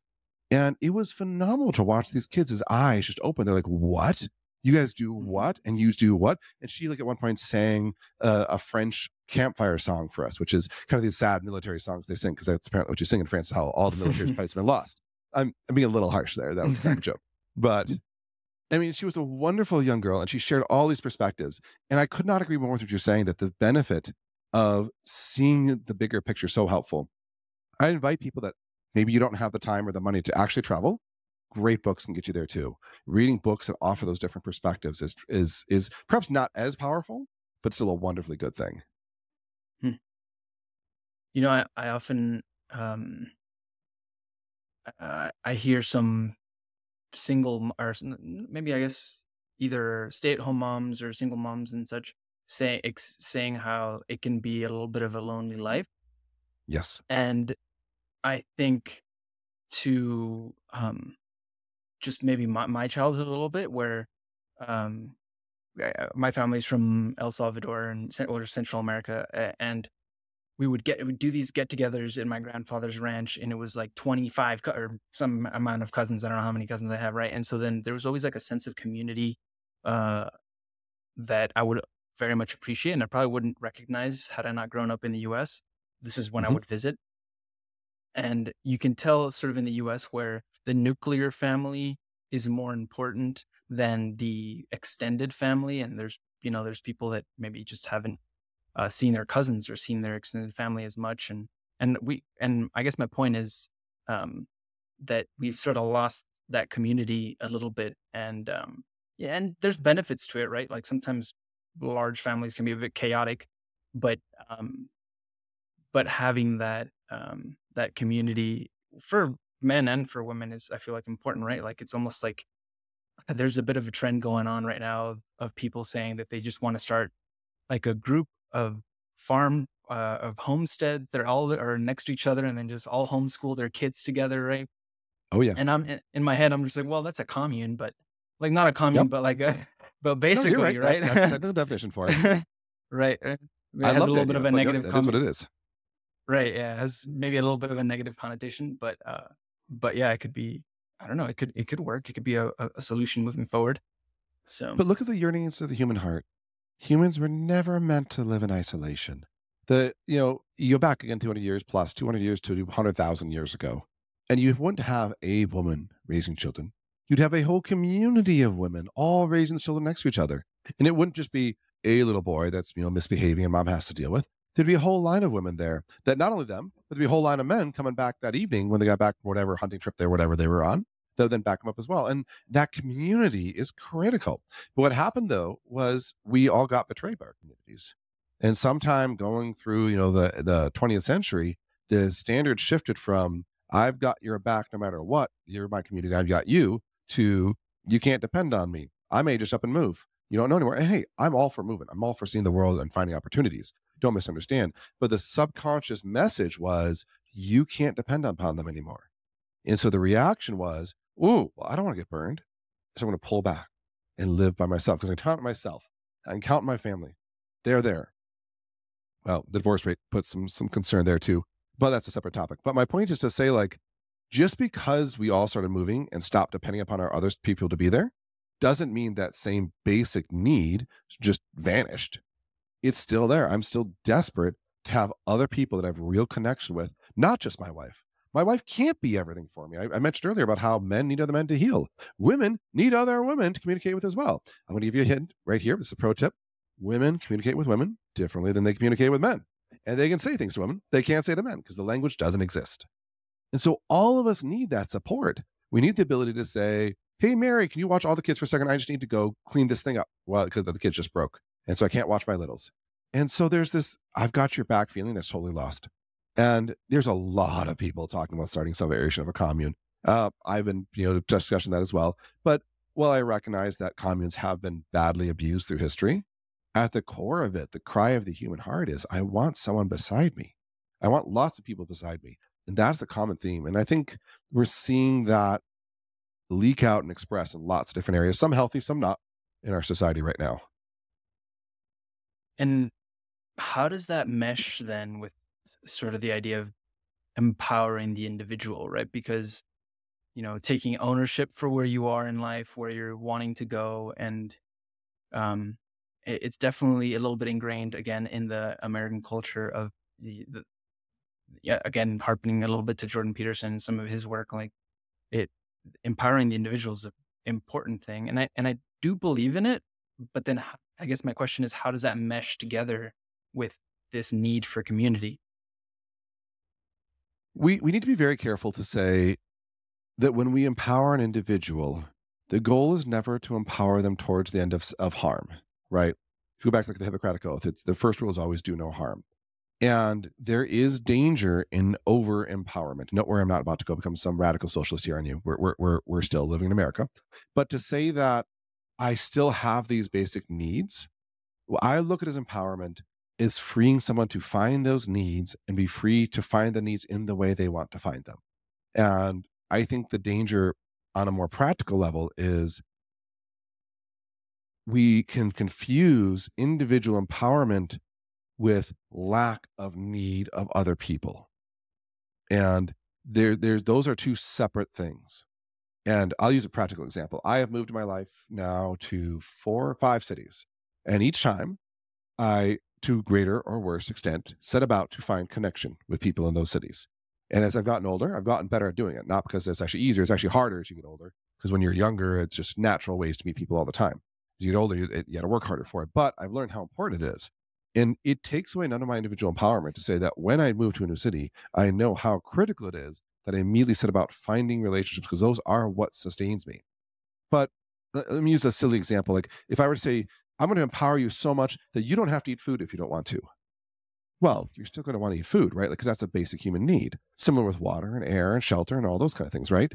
B: And it was phenomenal to watch these kids' eyes just open. They're like, what? You guys do mm-hmm. what? And you do what? And she, like, at one point sang uh, a French campfire song for us, which is kind of these sad military songs they sing, because that's apparently what you sing in France, how all the military [laughs] fights have been lost. I'm, I'm being a little harsh there. That was kind of a [laughs] joke. But I mean, she was a wonderful young girl and she shared all these perspectives. And I could not agree more with what you're saying that the benefit of seeing the bigger picture so helpful. I invite people that maybe you don't have the time or the money to actually travel. Great books can get you there too. Reading books that offer those different perspectives is is is perhaps not as powerful, but still a wonderfully good thing.
A: Hmm. You know, I, I often um, uh, I hear some single or maybe I guess either stay at home moms or single moms and such say, ex- saying how it can be a little bit of a lonely life.
B: Yes.
A: And I think to um, just maybe my, my childhood a little bit where um, my family's from El Salvador and or Central America, and we would get we do these get-togethers in my grandfather's ranch, and it was like twenty five or some amount of cousins. I don't know how many cousins I have, right? And so then there was always like a sense of community uh, that I would very much appreciate and I probably wouldn't recognize had I not grown up in the US. This is when mm-hmm. I would visit. And you can tell sort of in the US where the nuclear family is more important than the extended family. And there's, you know, there's people that maybe just haven't uh, seen their cousins or seen their extended family as much. And, and we, and I guess my point is um, that we've sort of lost that community a little bit. And, um, yeah, and there's benefits to it, right? Like sometimes large families can be a bit chaotic, but um, but having that um, that community for men and for women is I feel like important, right? Like it's almost like there's a bit of a trend going on right now of, of people saying that they just want to start like a group of farm uh, of homesteads that are all are next to each other and then just all homeschool their kids together, right?
B: Oh yeah.
A: And I'm in my head, I'm just like, well, that's a commune, but like not a commune, yep. but like a but basically, no, right. right?
B: That, that's the [laughs] technical definition for it. [laughs]
A: right. It I has a little bit of a negative. Connotation.
B: That is what it is.
A: Right. Yeah. It has maybe a little bit of a negative connotation, but uh, but yeah, it could be. I don't know. It could it could work. It could be a, a solution moving forward. So,
B: but look at the yearnings of the human heart. Humans were never meant to live in isolation. The you know you go back again 200 years plus 200 years to 100,000 years ago, and you wouldn't have a woman raising children you'd have a whole community of women all raising the children next to each other. And it wouldn't just be a little boy that's, you know, misbehaving and mom has to deal with. There'd be a whole line of women there that not only them, but there'd be a whole line of men coming back that evening when they got back from whatever hunting trip there, whatever they were on. They'll then back them up as well. And that community is critical. But what happened though was we all got betrayed by our communities. And sometime going through, you know, the the 20th century, the standard shifted from I've got your back no matter what, you're my community, I've got you, to you can't depend on me. I may just up and move. You don't know anymore. And hey, I'm all for moving. I'm all for seeing the world and finding opportunities. Don't misunderstand. But the subconscious message was, you can't depend upon them anymore. And so the reaction was, ooh, well, I don't want to get burned. So I'm going to pull back and live by myself because I count myself. I can count my family. They're there. Well, the divorce rate puts some some concern there too, but that's a separate topic. But my point is to say, like, just because we all started moving and stopped depending upon our other people to be there, doesn't mean that same basic need just vanished. It's still there. I'm still desperate to have other people that I have real connection with, not just my wife. My wife can't be everything for me. I, I, mentioned earlier about how men need other men to heal. Women need other women to communicate with as well. I'm going to give you a hint right here. This is a pro tip. Women communicate with women differently than they communicate with men. And they can say things to women they can't say to men because the language doesn't exist. And so all of us need that support. We need the ability to say, Hey, Mary, can you watch all the kids for a second? I just need to go clean this thing up. Well, because the kids just broke. And so I can't watch my littles. And so there's this I've got your back feeling that's totally lost. And there's a lot of people talking about starting some variation of a commune. Uh, I've been, you know, discussing that as well. But while I recognize that communes have been badly abused through history, at the core of it, the cry of the human heart is I want someone beside me. I want lots of people beside me. And that's a common theme. And I think we're seeing that leak out and express in lots of different areas, some healthy, some not in our society right now.
A: And how does that mesh then with sort of the idea of empowering the individual, right? Because, you know, taking ownership for where you are in life, where you're wanting to go. And um, it's definitely a little bit ingrained again in the American culture of the, the yeah, again, harping a little bit to Jordan Peterson and some of his work, like it empowering the individual is an important thing. And I, and I do believe in it, but then I guess my question is, how does that mesh together with this need for community?
B: we we need to be very careful to say that when we empower an individual, the goal is never to empower them towards the end of, of harm, right? If you go back to like the Hippocratic Oath, it's the first rule is always do no harm. And there is danger in over empowerment. Note where I'm not about to go become some radical socialist here on you. We're, we're, we're, we're still living in America. But to say that I still have these basic needs, well, I look at as empowerment is freeing someone to find those needs and be free to find the needs in the way they want to find them. And I think the danger on a more practical level is we can confuse individual empowerment with lack of need of other people. And there, there, those are two separate things. And I'll use a practical example. I have moved my life now to four or five cities. And each time I to greater or worse extent, set about to find connection with people in those cities. And as I've gotten older, I've gotten better at doing it. Not because it's actually easier; it's actually harder as you get older. Because when you're younger, it's just natural ways to meet people all the time. As you get older, you, you got to work harder for it. But I've learned how important it is, and it takes away none of my individual empowerment to say that when I move to a new city, I know how critical it is that I immediately set about finding relationships because those are what sustains me. But let me use a silly example. Like if I were to say, I'm going to empower you so much that you don't have to eat food if you don't want to. Well, you're still going to want to eat food, right? Like because that's a basic human need. Similar with water and air and shelter and all those kind of things, right?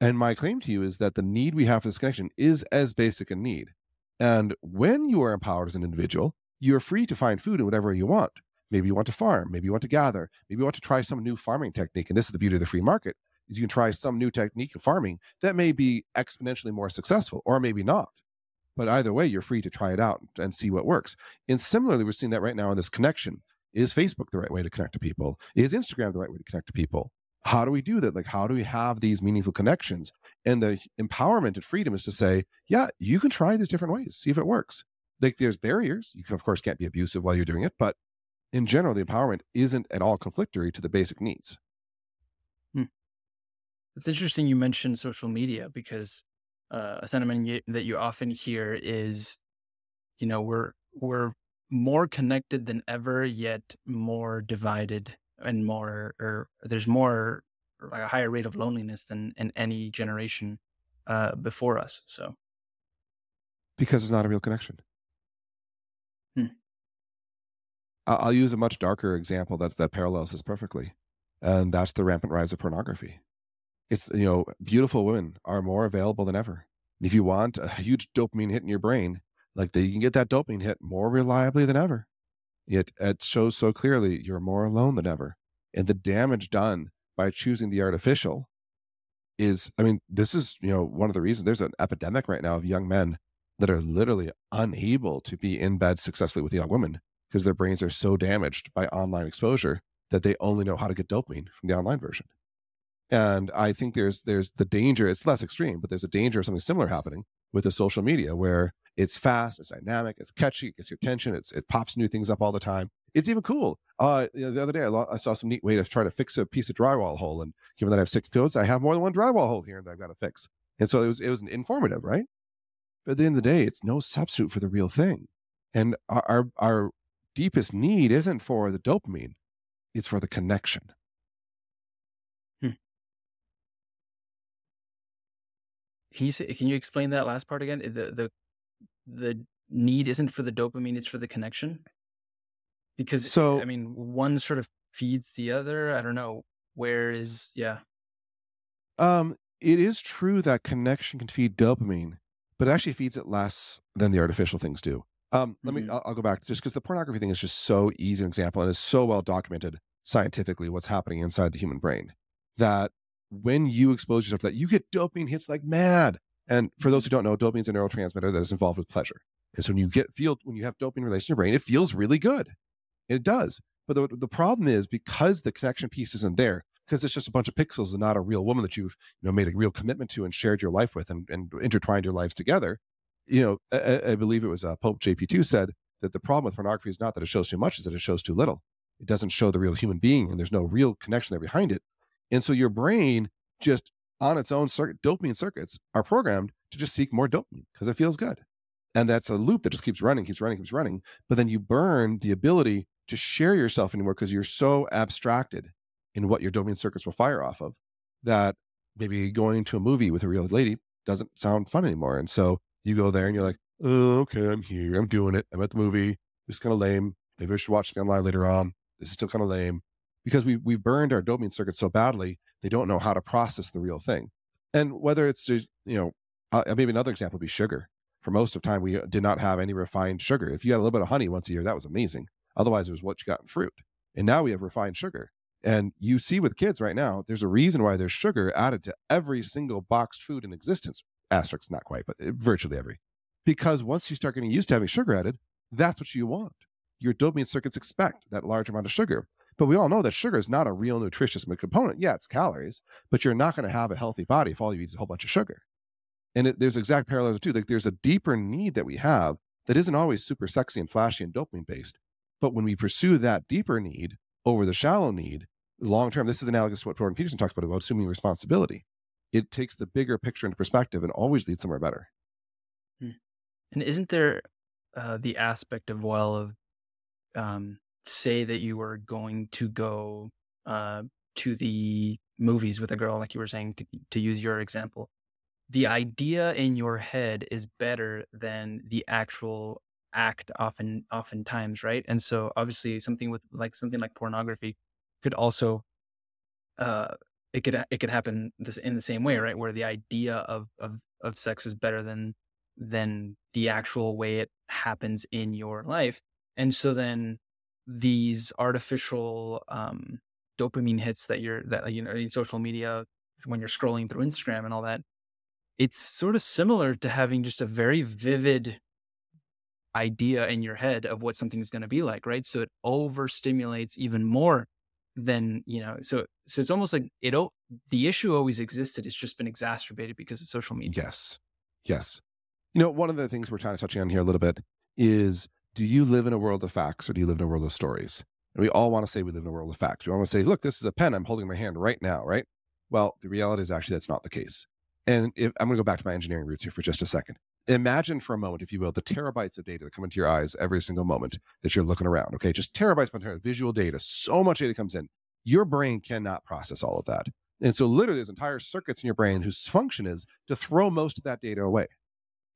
B: And my claim to you is that the need we have for this connection is as basic a need. And when you are empowered as an individual, you're free to find food in whatever you want. Maybe you want to farm, maybe you want to gather, maybe you want to try some new farming technique. And this is the beauty of the free market is you can try some new technique of farming that may be exponentially more successful or maybe not. But either way, you're free to try it out and see what works. And similarly, we're seeing that right now in this connection. Is Facebook the right way to connect to people? Is Instagram the right way to connect to people? How do we do that? Like, how do we have these meaningful connections? And the empowerment and freedom is to say, yeah, you can try these different ways, see if it works. Like, there's barriers. You, of course, can't be abusive while you're doing it, but in general, the empowerment isn't at all conflictory to the basic needs.
A: Hmm. It's interesting you mentioned social media because uh, a sentiment that you often hear is, you know, we're we're more connected than ever, yet more divided and more, or there's more like a higher rate of loneliness than in any generation uh, before us. So,
B: because it's not a real connection. I'll use a much darker example that's that parallels this perfectly, and that's the rampant rise of pornography. It's you know beautiful women are more available than ever. And if you want a huge dopamine hit in your brain like that you can get that dopamine hit more reliably than ever. It, it shows so clearly you're more alone than ever. And the damage done by choosing the artificial is, I mean, this is, you know, one of the reasons there's an epidemic right now of young men that are literally unable to be in bed successfully with young women because their brains are so damaged by online exposure that they only know how to get dopamine from the online version. And I think there's there's the danger, it's less extreme, but there's a danger of something similar happening with the social media where it's fast, it's dynamic, it's catchy, it gets your attention, it's it pops new things up all the time. It's even cool. Uh, you know, the other day, I, lo- I, saw some neat way to try to fix a piece of drywall hole, and given that I have six codes, I have more than one drywall hole here that I've got to fix. And so it was it was informative, right? But at the end of the day, it's no substitute for the real thing. And our our, our deepest need isn't for the dopamine; it's for the connection.
A: Hmm. Can you say, can you explain that last part again? The the the need isn't for the dopamine; it's for the connection. Because
B: So
A: I mean, one sort of feeds the other. I don't know where is yeah.
B: Um, it is true that connection can feed dopamine, but it actually feeds it less than the artificial things do. Um, let me,
A: hmm
B: I'll, I'll go back just because the pornography thing is just so easy an example and is so well documented scientifically what's happening inside the human brain that when you expose yourself to that, you get dopamine hits like mad. And for those who don't know, dopamine is a neurotransmitter that is involved with pleasure. Because when you get feel when you have dopamine released in your brain, it feels really good. It does. But the, the problem is because the connection piece isn't there, because it's just a bunch of pixels and not a real woman that you've you know made a real commitment to and shared your life with and, and intertwined your lives together. You know, I, I believe it was uh, Pope JP2 said that the problem with pornography is not that it shows too much, is that it shows too little. It doesn't show the real human being, and there's no real connection there behind it. And so your brain just on its own circuit, dopamine circuits are programmed to just seek more dopamine because it feels good. And that's a loop that just keeps running, keeps running, keeps running. But then you burn the ability to share yourself anymore because you're so abstracted in what your dopamine circuits will fire off of that maybe going to a movie with a real lady doesn't sound fun anymore. And so you go there and you're like, oh, okay, I'm here. I'm doing it. I'm at the movie. This is kind of lame. Maybe I should watch it online later on. This is still kind of lame because we we've burned our dopamine circuits so badly they don't know how to process the real thing. And whether it's just, you know, maybe another example would be sugar. For most of time, we uh, did not have any refined sugar. If you had a little bit of honey once a year, that was amazing. Otherwise, it was what you got in fruit. And now we have refined sugar. And you see with kids right now, there's a reason why there's sugar added to every single boxed food in existence. Asterisk, not quite, but uh, virtually every. Because once you start getting used to having sugar added, that's what you want. Your dopamine circuits expect that large amount of sugar. But we all know that sugar is not a real nutritious component. Yeah, it's calories, but you're not going to have a healthy body if all you eat is a whole bunch of sugar. And it, there's exact parallels too. Like there's a deeper need that we have that isn't always super sexy and flashy and dopamine based. But when we pursue that deeper need over the shallow need, long term, this is analogous to what Jordan Peterson talks about about assuming responsibility. It takes the bigger picture into perspective and always leads somewhere better.
A: Hmm. And isn't there uh, the aspect of well of um, say that you were going to go uh, to the movies with a girl, like you were saying, to to use your example, the idea in your head is better than the actual act often oftentimes right and so obviously something with like something like pornography could also uh it could it could happen this in the same way right where the idea of of of sex is better than than the actual way it happens in your life and so then these artificial um dopamine hits that you're that you know in social media when you're scrolling through Instagram and all that it's sort of similar to having just a very vivid idea in your head of what something is going to be like, right? So it overstimulates even more than, you know, so so it's almost like it the issue always existed. It's just been exacerbated because of social media.
B: Yes. Yes. You know, one of the things we're trying to touch on here a little bit is do you live in a world of facts or do you live in a world of stories? And we all want to say we live in a world of facts. We want to say, look, this is a pen I'm holding in my hand right now, right? Well, the reality is actually that's not the case. And if, I'm going to go back to my engineering roots here for just a second. Imagine for a moment, if you will, the terabytes of data that come into your eyes every single moment that you're looking around. Okay, just terabytes upon of visual data. So much data comes in. Your brain cannot process all of that. And so, literally, there's entire circuits in your brain whose function is to throw most of that data away.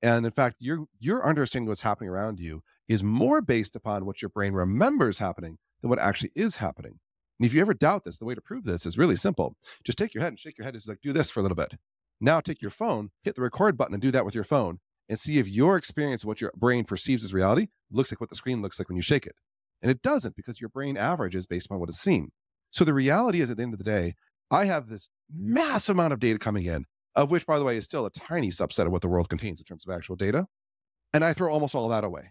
B: And in fact, your your understanding of what's happening around you is more based upon what your brain remembers happening than what actually is happening. And if you ever doubt this, the way to prove this is really simple. Just take your head and shake your head. Is like do this for a little bit. Now take your phone, hit the record button, and do that with your phone, and see if your experience what your brain perceives as reality looks like what the screen looks like when you shake it. And it doesn't because your brain averages based on what it's seen. So the reality is at the end of the day, I have this massive amount of data coming in, of which, by the way, is still a tiny subset of what the world contains in terms of actual data. And I throw almost all that away.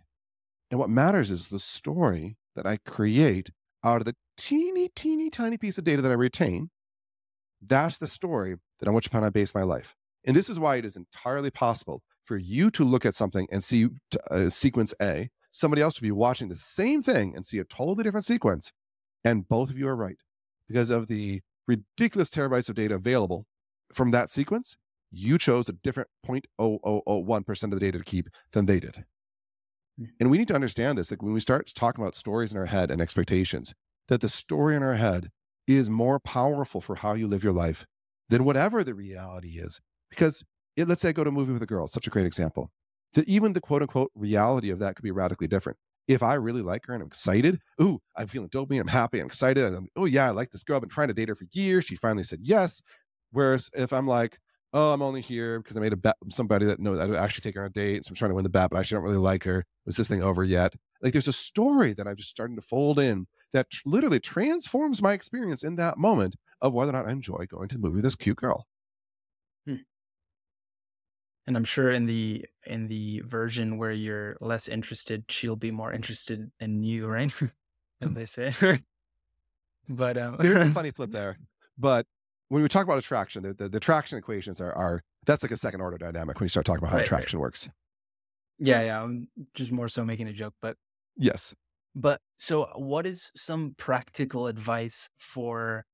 B: And what matters is the story that I create out of the teeny, teeny, tiny piece of data that I retain. That's the story that on which upon I base my life. And this is why it is entirely possible for you to look at something and see uh, sequence A, somebody else to be watching the same thing and see a totally different sequence. And both of you are right because of the ridiculous terabytes of data available from that sequence. You chose a different 0.0001% of the data to keep than they did. Hmm. And we need to understand this. Like when we start talking about stories in our head and expectations, that the story in our head is more powerful for how you live your life than whatever the reality is. Because let's say I go to a movie with a girl, such a great example, that even the quote unquote reality of that could be radically different. If I really like her and I'm excited, ooh, I'm feeling dopamine, I'm happy, I'm excited. I'm, oh, yeah, I like this girl. I've been trying to date her for years. She finally said yes. Whereas if I'm like, oh, I'm only here because I made a bet with somebody that knows I'd actually take her on a date. So I'm trying to win the bet, but I actually don't really like her. Was this thing over yet? Like there's a story that I'm just starting to fold in that literally transforms my experience in that moment of whether or not I enjoy going to the movie with this cute girl.
A: And I'm sure in the in the version where you're less interested, she'll be more interested in you, right? [laughs] and they say. [laughs] but um...
B: there's a funny [laughs] flip there. But when we talk about attraction, the, the, the attraction equations are, are that's like a second order dynamic when you start talking about how right, attraction right. works.
A: Yeah, yeah. I'm just more so making a joke, but
B: yes.
A: But so, what is some practical advice for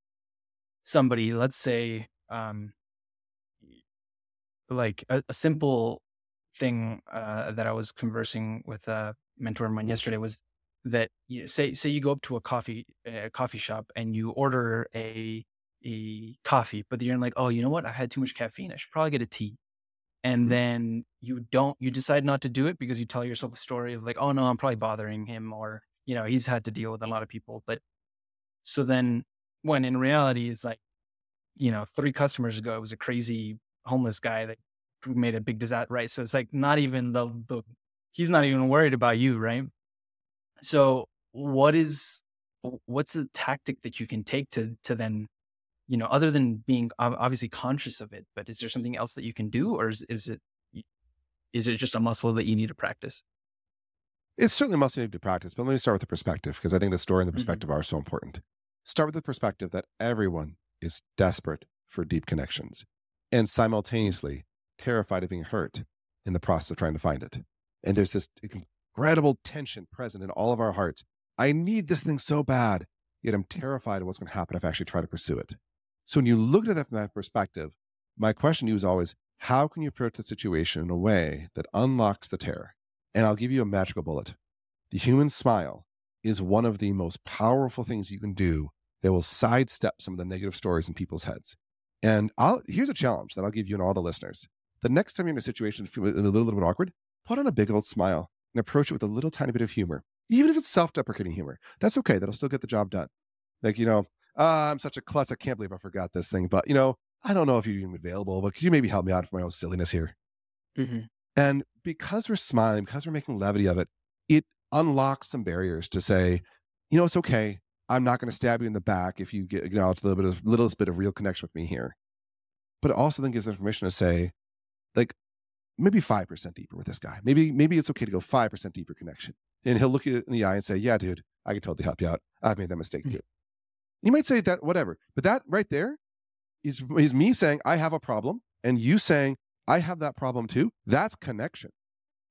A: somebody? Let's say, um, like a, a simple thing uh, that I was conversing with a mentor of mine yesterday was that you know, say say you go up to a coffee a coffee shop and you order a a coffee, but you're like, oh, you know what? I had too much caffeine. I should probably get a tea. And mm-hmm. then you don't, you decide not to do it because you tell yourself a story of like, oh no, I'm probably bothering him, or you know, he's had to deal with a lot of people. But so then, when in reality, it's like, you know, three customers ago, it was a crazy homeless guy that made a big disaster, right? So it's like not even the the he's not even worried about you, right? So what is what's the tactic that you can take to to then you know, other than being obviously conscious of it, but is there something else that you can do, or is, is it is it just a muscle that you need to practice?
B: It's certainly a muscle you need to practice, but let me start with the perspective because I think the story and the mm-hmm. perspective mm-hmm. are so important. Start with the perspective that everyone is desperate for deep connections and simultaneously terrified of being hurt in the process of trying to find it. And there's this incredible tension present in all of our hearts. I need this thing so bad, yet I'm terrified of what's going to happen if I actually try to pursue it. So when you look at that from that perspective, my question to you is always, how can you approach the situation in a way that unlocks the terror? And I'll give you a magical bullet. The human smile is one of the most powerful things you can do that will sidestep some of the negative stories in people's heads. And I'll, here's a challenge that I'll give you and all the listeners. The next time you're in a situation that feels a little, little bit awkward, put on a big old smile and approach it with a little tiny bit of humor. Even if it's self deprecating humor, that's okay. That'll still get the job done. Like, you know, uh, I'm such a klutz. I can't believe I forgot this thing. But, you know, I don't know if you're even available, but could you maybe help me out for my own silliness here? Mm-hmm. And because we're smiling, because we're making levity of it, it unlocks some barriers to say, you know, it's okay. I'm not going to stab you in the back if you get acknowledge a little bit of littlest bit of real connection with me here. But it also then gives them permission to say, like, maybe five percent deeper with this guy. Maybe maybe it's okay to go five percent deeper connection. And he'll look you in the eye and say, Yeah, dude, I can totally help you out. I've made that mistake mm-hmm. too. You might say that, whatever, but that right there is, is me saying, I have a problem, and you saying, I have that problem too. That's connection.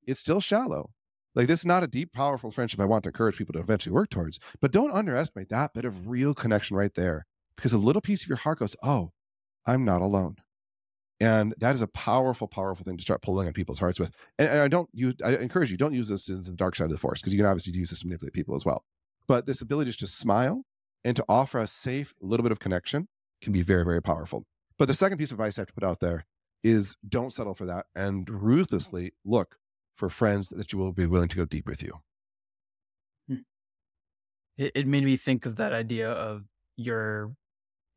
B: It's still shallow. Like, this is not a deep, powerful friendship I want to encourage people to eventually work towards, but don't underestimate that bit of real connection right there because a little piece of your heart goes, Oh, I'm not alone. And that is a powerful, powerful thing to start pulling on people's hearts with. And, and I don't use, I encourage you, don't use this in the dark side of the force because you can obviously use this to manipulate people as well. But this ability to smile and to offer a safe little bit of connection can be very, very powerful. But the second piece of advice I have to put out there is don't settle for that and ruthlessly look for friends that you will be willing to go deep with you.
A: Hmm. It, it made me think of that idea of your,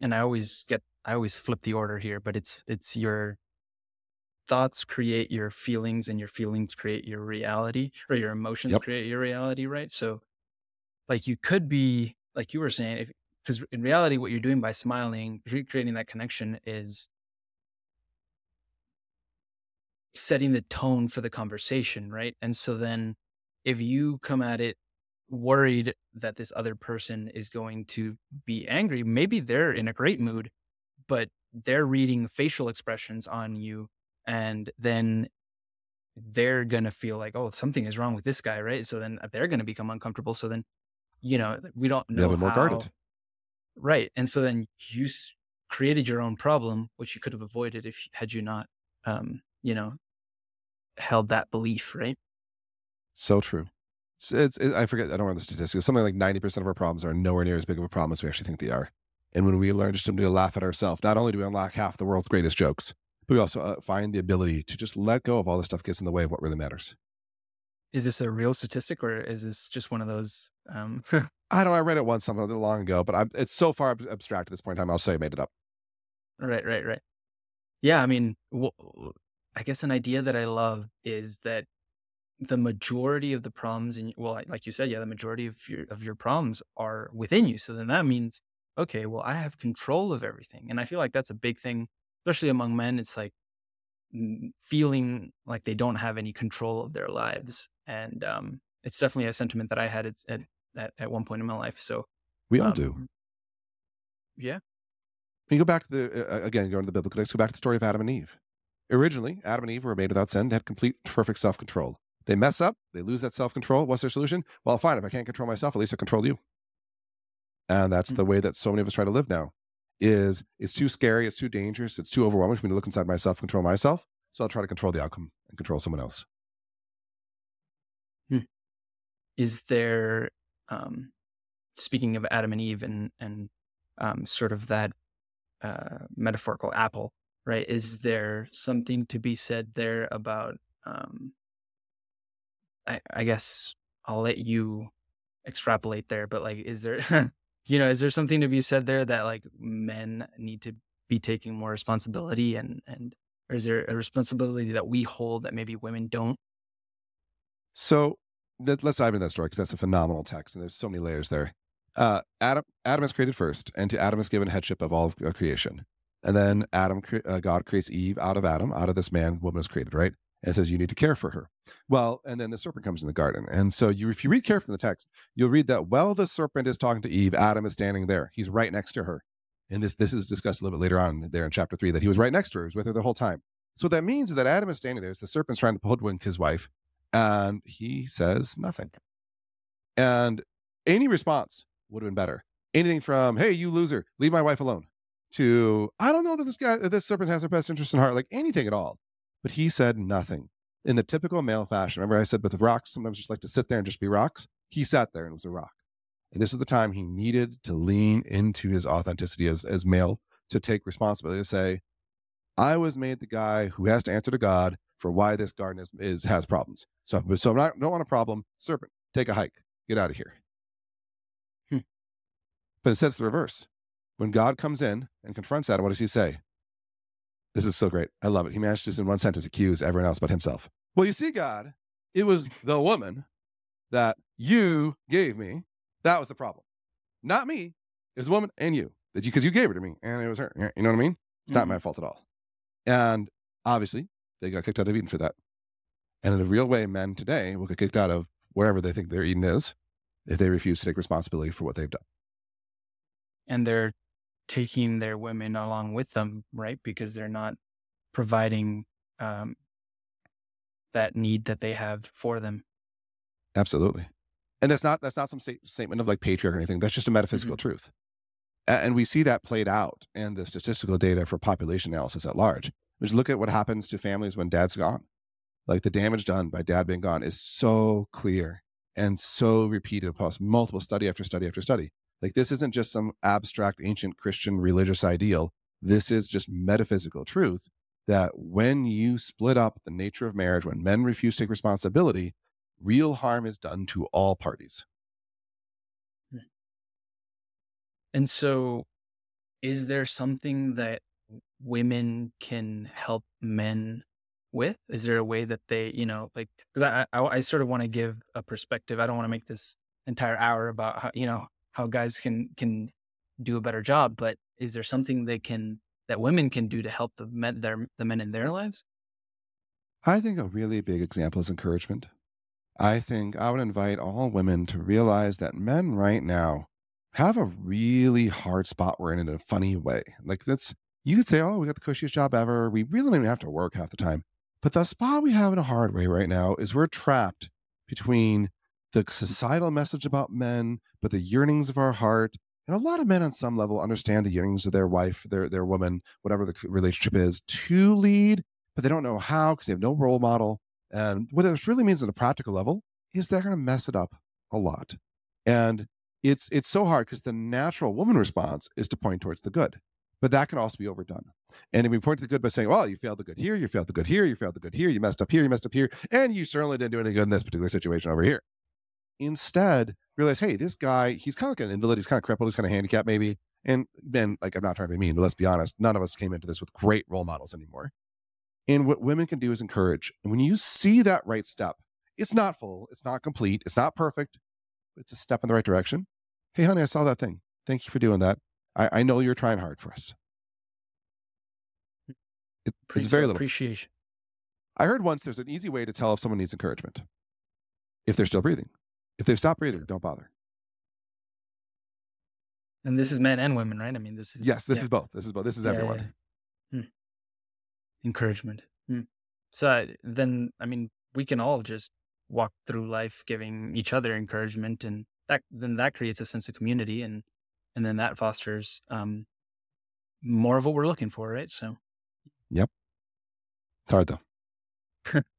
A: and I always get, I always flip the order here, but it's, it's your thoughts create your feelings and your feelings create your reality or your emotions yep. create your reality, right? So like you could be like you were saying if because in reality what you're doing by smiling recreating that connection is setting the tone for the conversation right? And so then if you come at it worried that this other person is going to be angry maybe they're in a great mood but they're reading facial expressions on you and then they're going to feel like oh something is wrong with this guy right? So then they're going to become uncomfortable. So then you know we don't know
B: yeah, more
A: how,
B: guarded
A: right and so then you created your own problem which you could have avoided if had you not um you know held that belief right
B: so true it's, it's it, i forget i don't remember the statistics something like 90% of our problems are nowhere near as big of a problem as we actually think they are and when we learn just to laugh at ourselves not only do we unlock half the world's greatest jokes but we also uh, find the ability to just let go of all the stuff that gets in the way of what really matters
A: is this a real statistic or is this just one of those um [laughs]
B: I don't know. I read it once something a long ago, but I'm, it's so far abstract at this point in time. I'll say I made it up.
A: Right, right, right. Yeah, I mean, well, I guess an idea that I love is that the majority of the problems in well, like you said, yeah, the majority of your of your problems are within you. So then that means, okay, well, I have control of everything, and I feel like that's a big thing, especially among men. It's like feeling like they don't have any control of their lives, and um, it's definitely a sentiment that I had. At at, at one point in my life. So
B: we all um, do.
A: Yeah.
B: You go back to the uh, again, going to the biblical text. Go back to the story of Adam and Eve. Originally, Adam and Eve were made without sin. They had complete, perfect self control. They mess up. They lose that self control. What's their solution? Well, fine. If I can't control myself, at least I control you. And that's mm-hmm. the way that so many of us try to live now. Is it's too scary. It's too dangerous. It's too overwhelming for me to look inside myself, control myself. So I'll try to control the outcome and control someone else.
A: Hmm. Is there um, speaking of Adam and Eve and and um, sort of that uh, metaphorical apple, right? Is there something to be said there about? Um, I, I guess I'll let you extrapolate there, but like, is there, [laughs] you know, is there something to be said there that like men need to be taking more responsibility and and or is there a responsibility that we hold that maybe women don't?
B: So let's dive into that story because that's a phenomenal text and there's so many layers there. Uh, Adam, Adam is created first, and to Adam is given headship of all of uh, creation. And then Adam, uh, God creates Eve out of Adam, out of this man, woman is created, right? And says you need to care for her. Well, and then the serpent comes in the garden, and so you, if you read carefully in the text, you'll read that while the serpent is talking to Eve, Adam is standing there. He's right next to her, and this this is discussed a little bit later on there in chapter three that he was right next to her, he was with her the whole time. So what that means is that Adam is standing there as the serpent's trying to hoodwink his wife, and he says nothing. And any response would have been better. Anything from, hey, you loser, leave my wife alone, to, I don't know that this guy, this serpent has her best interest in heart, like anything at all. But he said nothing in the typical male fashion. Remember, I said with the rocks, sometimes just like to sit there and just be rocks. He sat there and was a rock. And this is the time he needed to lean into his authenticity as, as male to take responsibility to say, I was made the guy who has to answer to God for why this garden is, is has problems. So, so I'm not, don't want a problem. Serpent, take a hike. Get out of here. Hmm. But it says the reverse. When God comes in and confronts Adam, what does he say? This is so great. I love it. He manages in one sentence accuse everyone else but himself. Well, you see, God, it was the woman that you gave me. That was the problem. Not me. It was the woman and you. That you because you gave her to me and it was her. You know what I mean? It's mm-hmm. not my fault at all. And obviously, they got kicked out of Eden for that. And in a real way, men today will get kicked out of wherever they think their Eden is if they refuse to take responsibility for what they've done.
A: And they're taking their women along with them, right? Because they're not providing um, that need that they have for them.
B: Absolutely. And that's not that's not some statement of like patriarch or anything. That's just a metaphysical mm-hmm. truth. And we see that played out in the statistical data for population analysis at large. Just look at what happens to families when dad's gone. Like the damage done by dad being gone is so clear and so repeated across multiple study after study after study. Like this isn't just some abstract ancient Christian religious ideal. This is just metaphysical truth that when you split up the nature of marriage, when men refuse to take responsibility, real harm is done to all parties.
A: Hmm. And so, is there something that women can help men with? Is there a way that they, you know, like, because I, I, I sort of want to give a perspective. I don't want to make this entire hour about how you know how guys can can do a better job, but is there something they can that women can do to help the men their the men in their lives?
B: I think a really big example is encouragement. I think I would invite all women to realize that men right now have a really hard spot we're in in a funny way. Like that's you could say, oh, we got the cushiest job ever. We really don't even have to work half the time. But the spot we have in a hard way right now is we're trapped between the societal message about men, but the yearnings of our heart. And a lot of men on some level understand the yearnings of their wife, their their woman, whatever the relationship is, to lead, but they don't know how because they have no role model. And what this really means at a practical level is they're going to mess it up a lot. And it's it's so hard because the natural woman response is to point towards the good but that can also be overdone. And if we point to the good by saying, well, you failed the good here, you failed the good here, you failed the good here, you messed up here, you messed up here, and you certainly didn't do anything good in this particular situation over here. Instead, realize, hey, this guy, he's kind of like an invalid, he's kind of crippled, he's kind of handicapped maybe. And then, like, I'm not trying to be mean, but let's be honest, none of us came into this with great role models anymore. And what women can do is encourage. And when you see that right step, it's not full, it's not complete, it's not perfect, but it's a step in the right direction. Hey, honey, I saw that thing. Thank you for doing that. I, I know you're trying hard for us. Hmm. It, it's very little
A: appreciation.
B: I heard once there's an easy way to tell if someone needs encouragement. If they're still breathing. If they've stopped breathing, don't bother.
A: And this is men and women, right? I mean, this is
B: yes, this yeah. is both. This is both. This is yeah, everyone.
A: Yeah, hmm. Encouragement. Hmm. So then, I mean, we can all just walk through life giving each other encouragement, and that then that creates a sense of community, and and then that fosters um, more of what we're looking for, right? So,
B: yep. It's hard though. [laughs]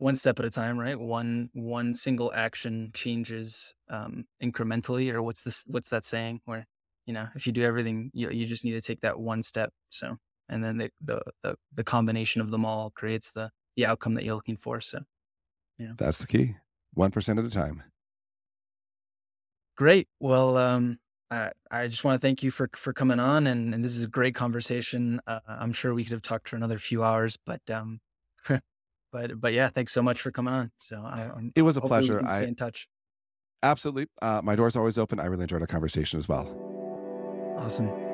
A: one step at a time, right? One one single action changes um, incrementally, or what's this? What's that saying? Where you know, if you do everything, you you just need to take that one step. So, and then the the the, the combination of them all creates the the outcome that you're looking for. So,
B: yeah, that's the key. One percent at a time.
A: Great. Well, um, I, I just want to thank you for for coming on, and, and this is a great conversation. Uh, I'm sure we could have talked for another few hours, but um, but but yeah, thanks so much for coming on. So I,
B: it was a pleasure.
A: I stay in touch.
B: Absolutely, uh, my door's always open. I really enjoyed our conversation as well.
A: Awesome.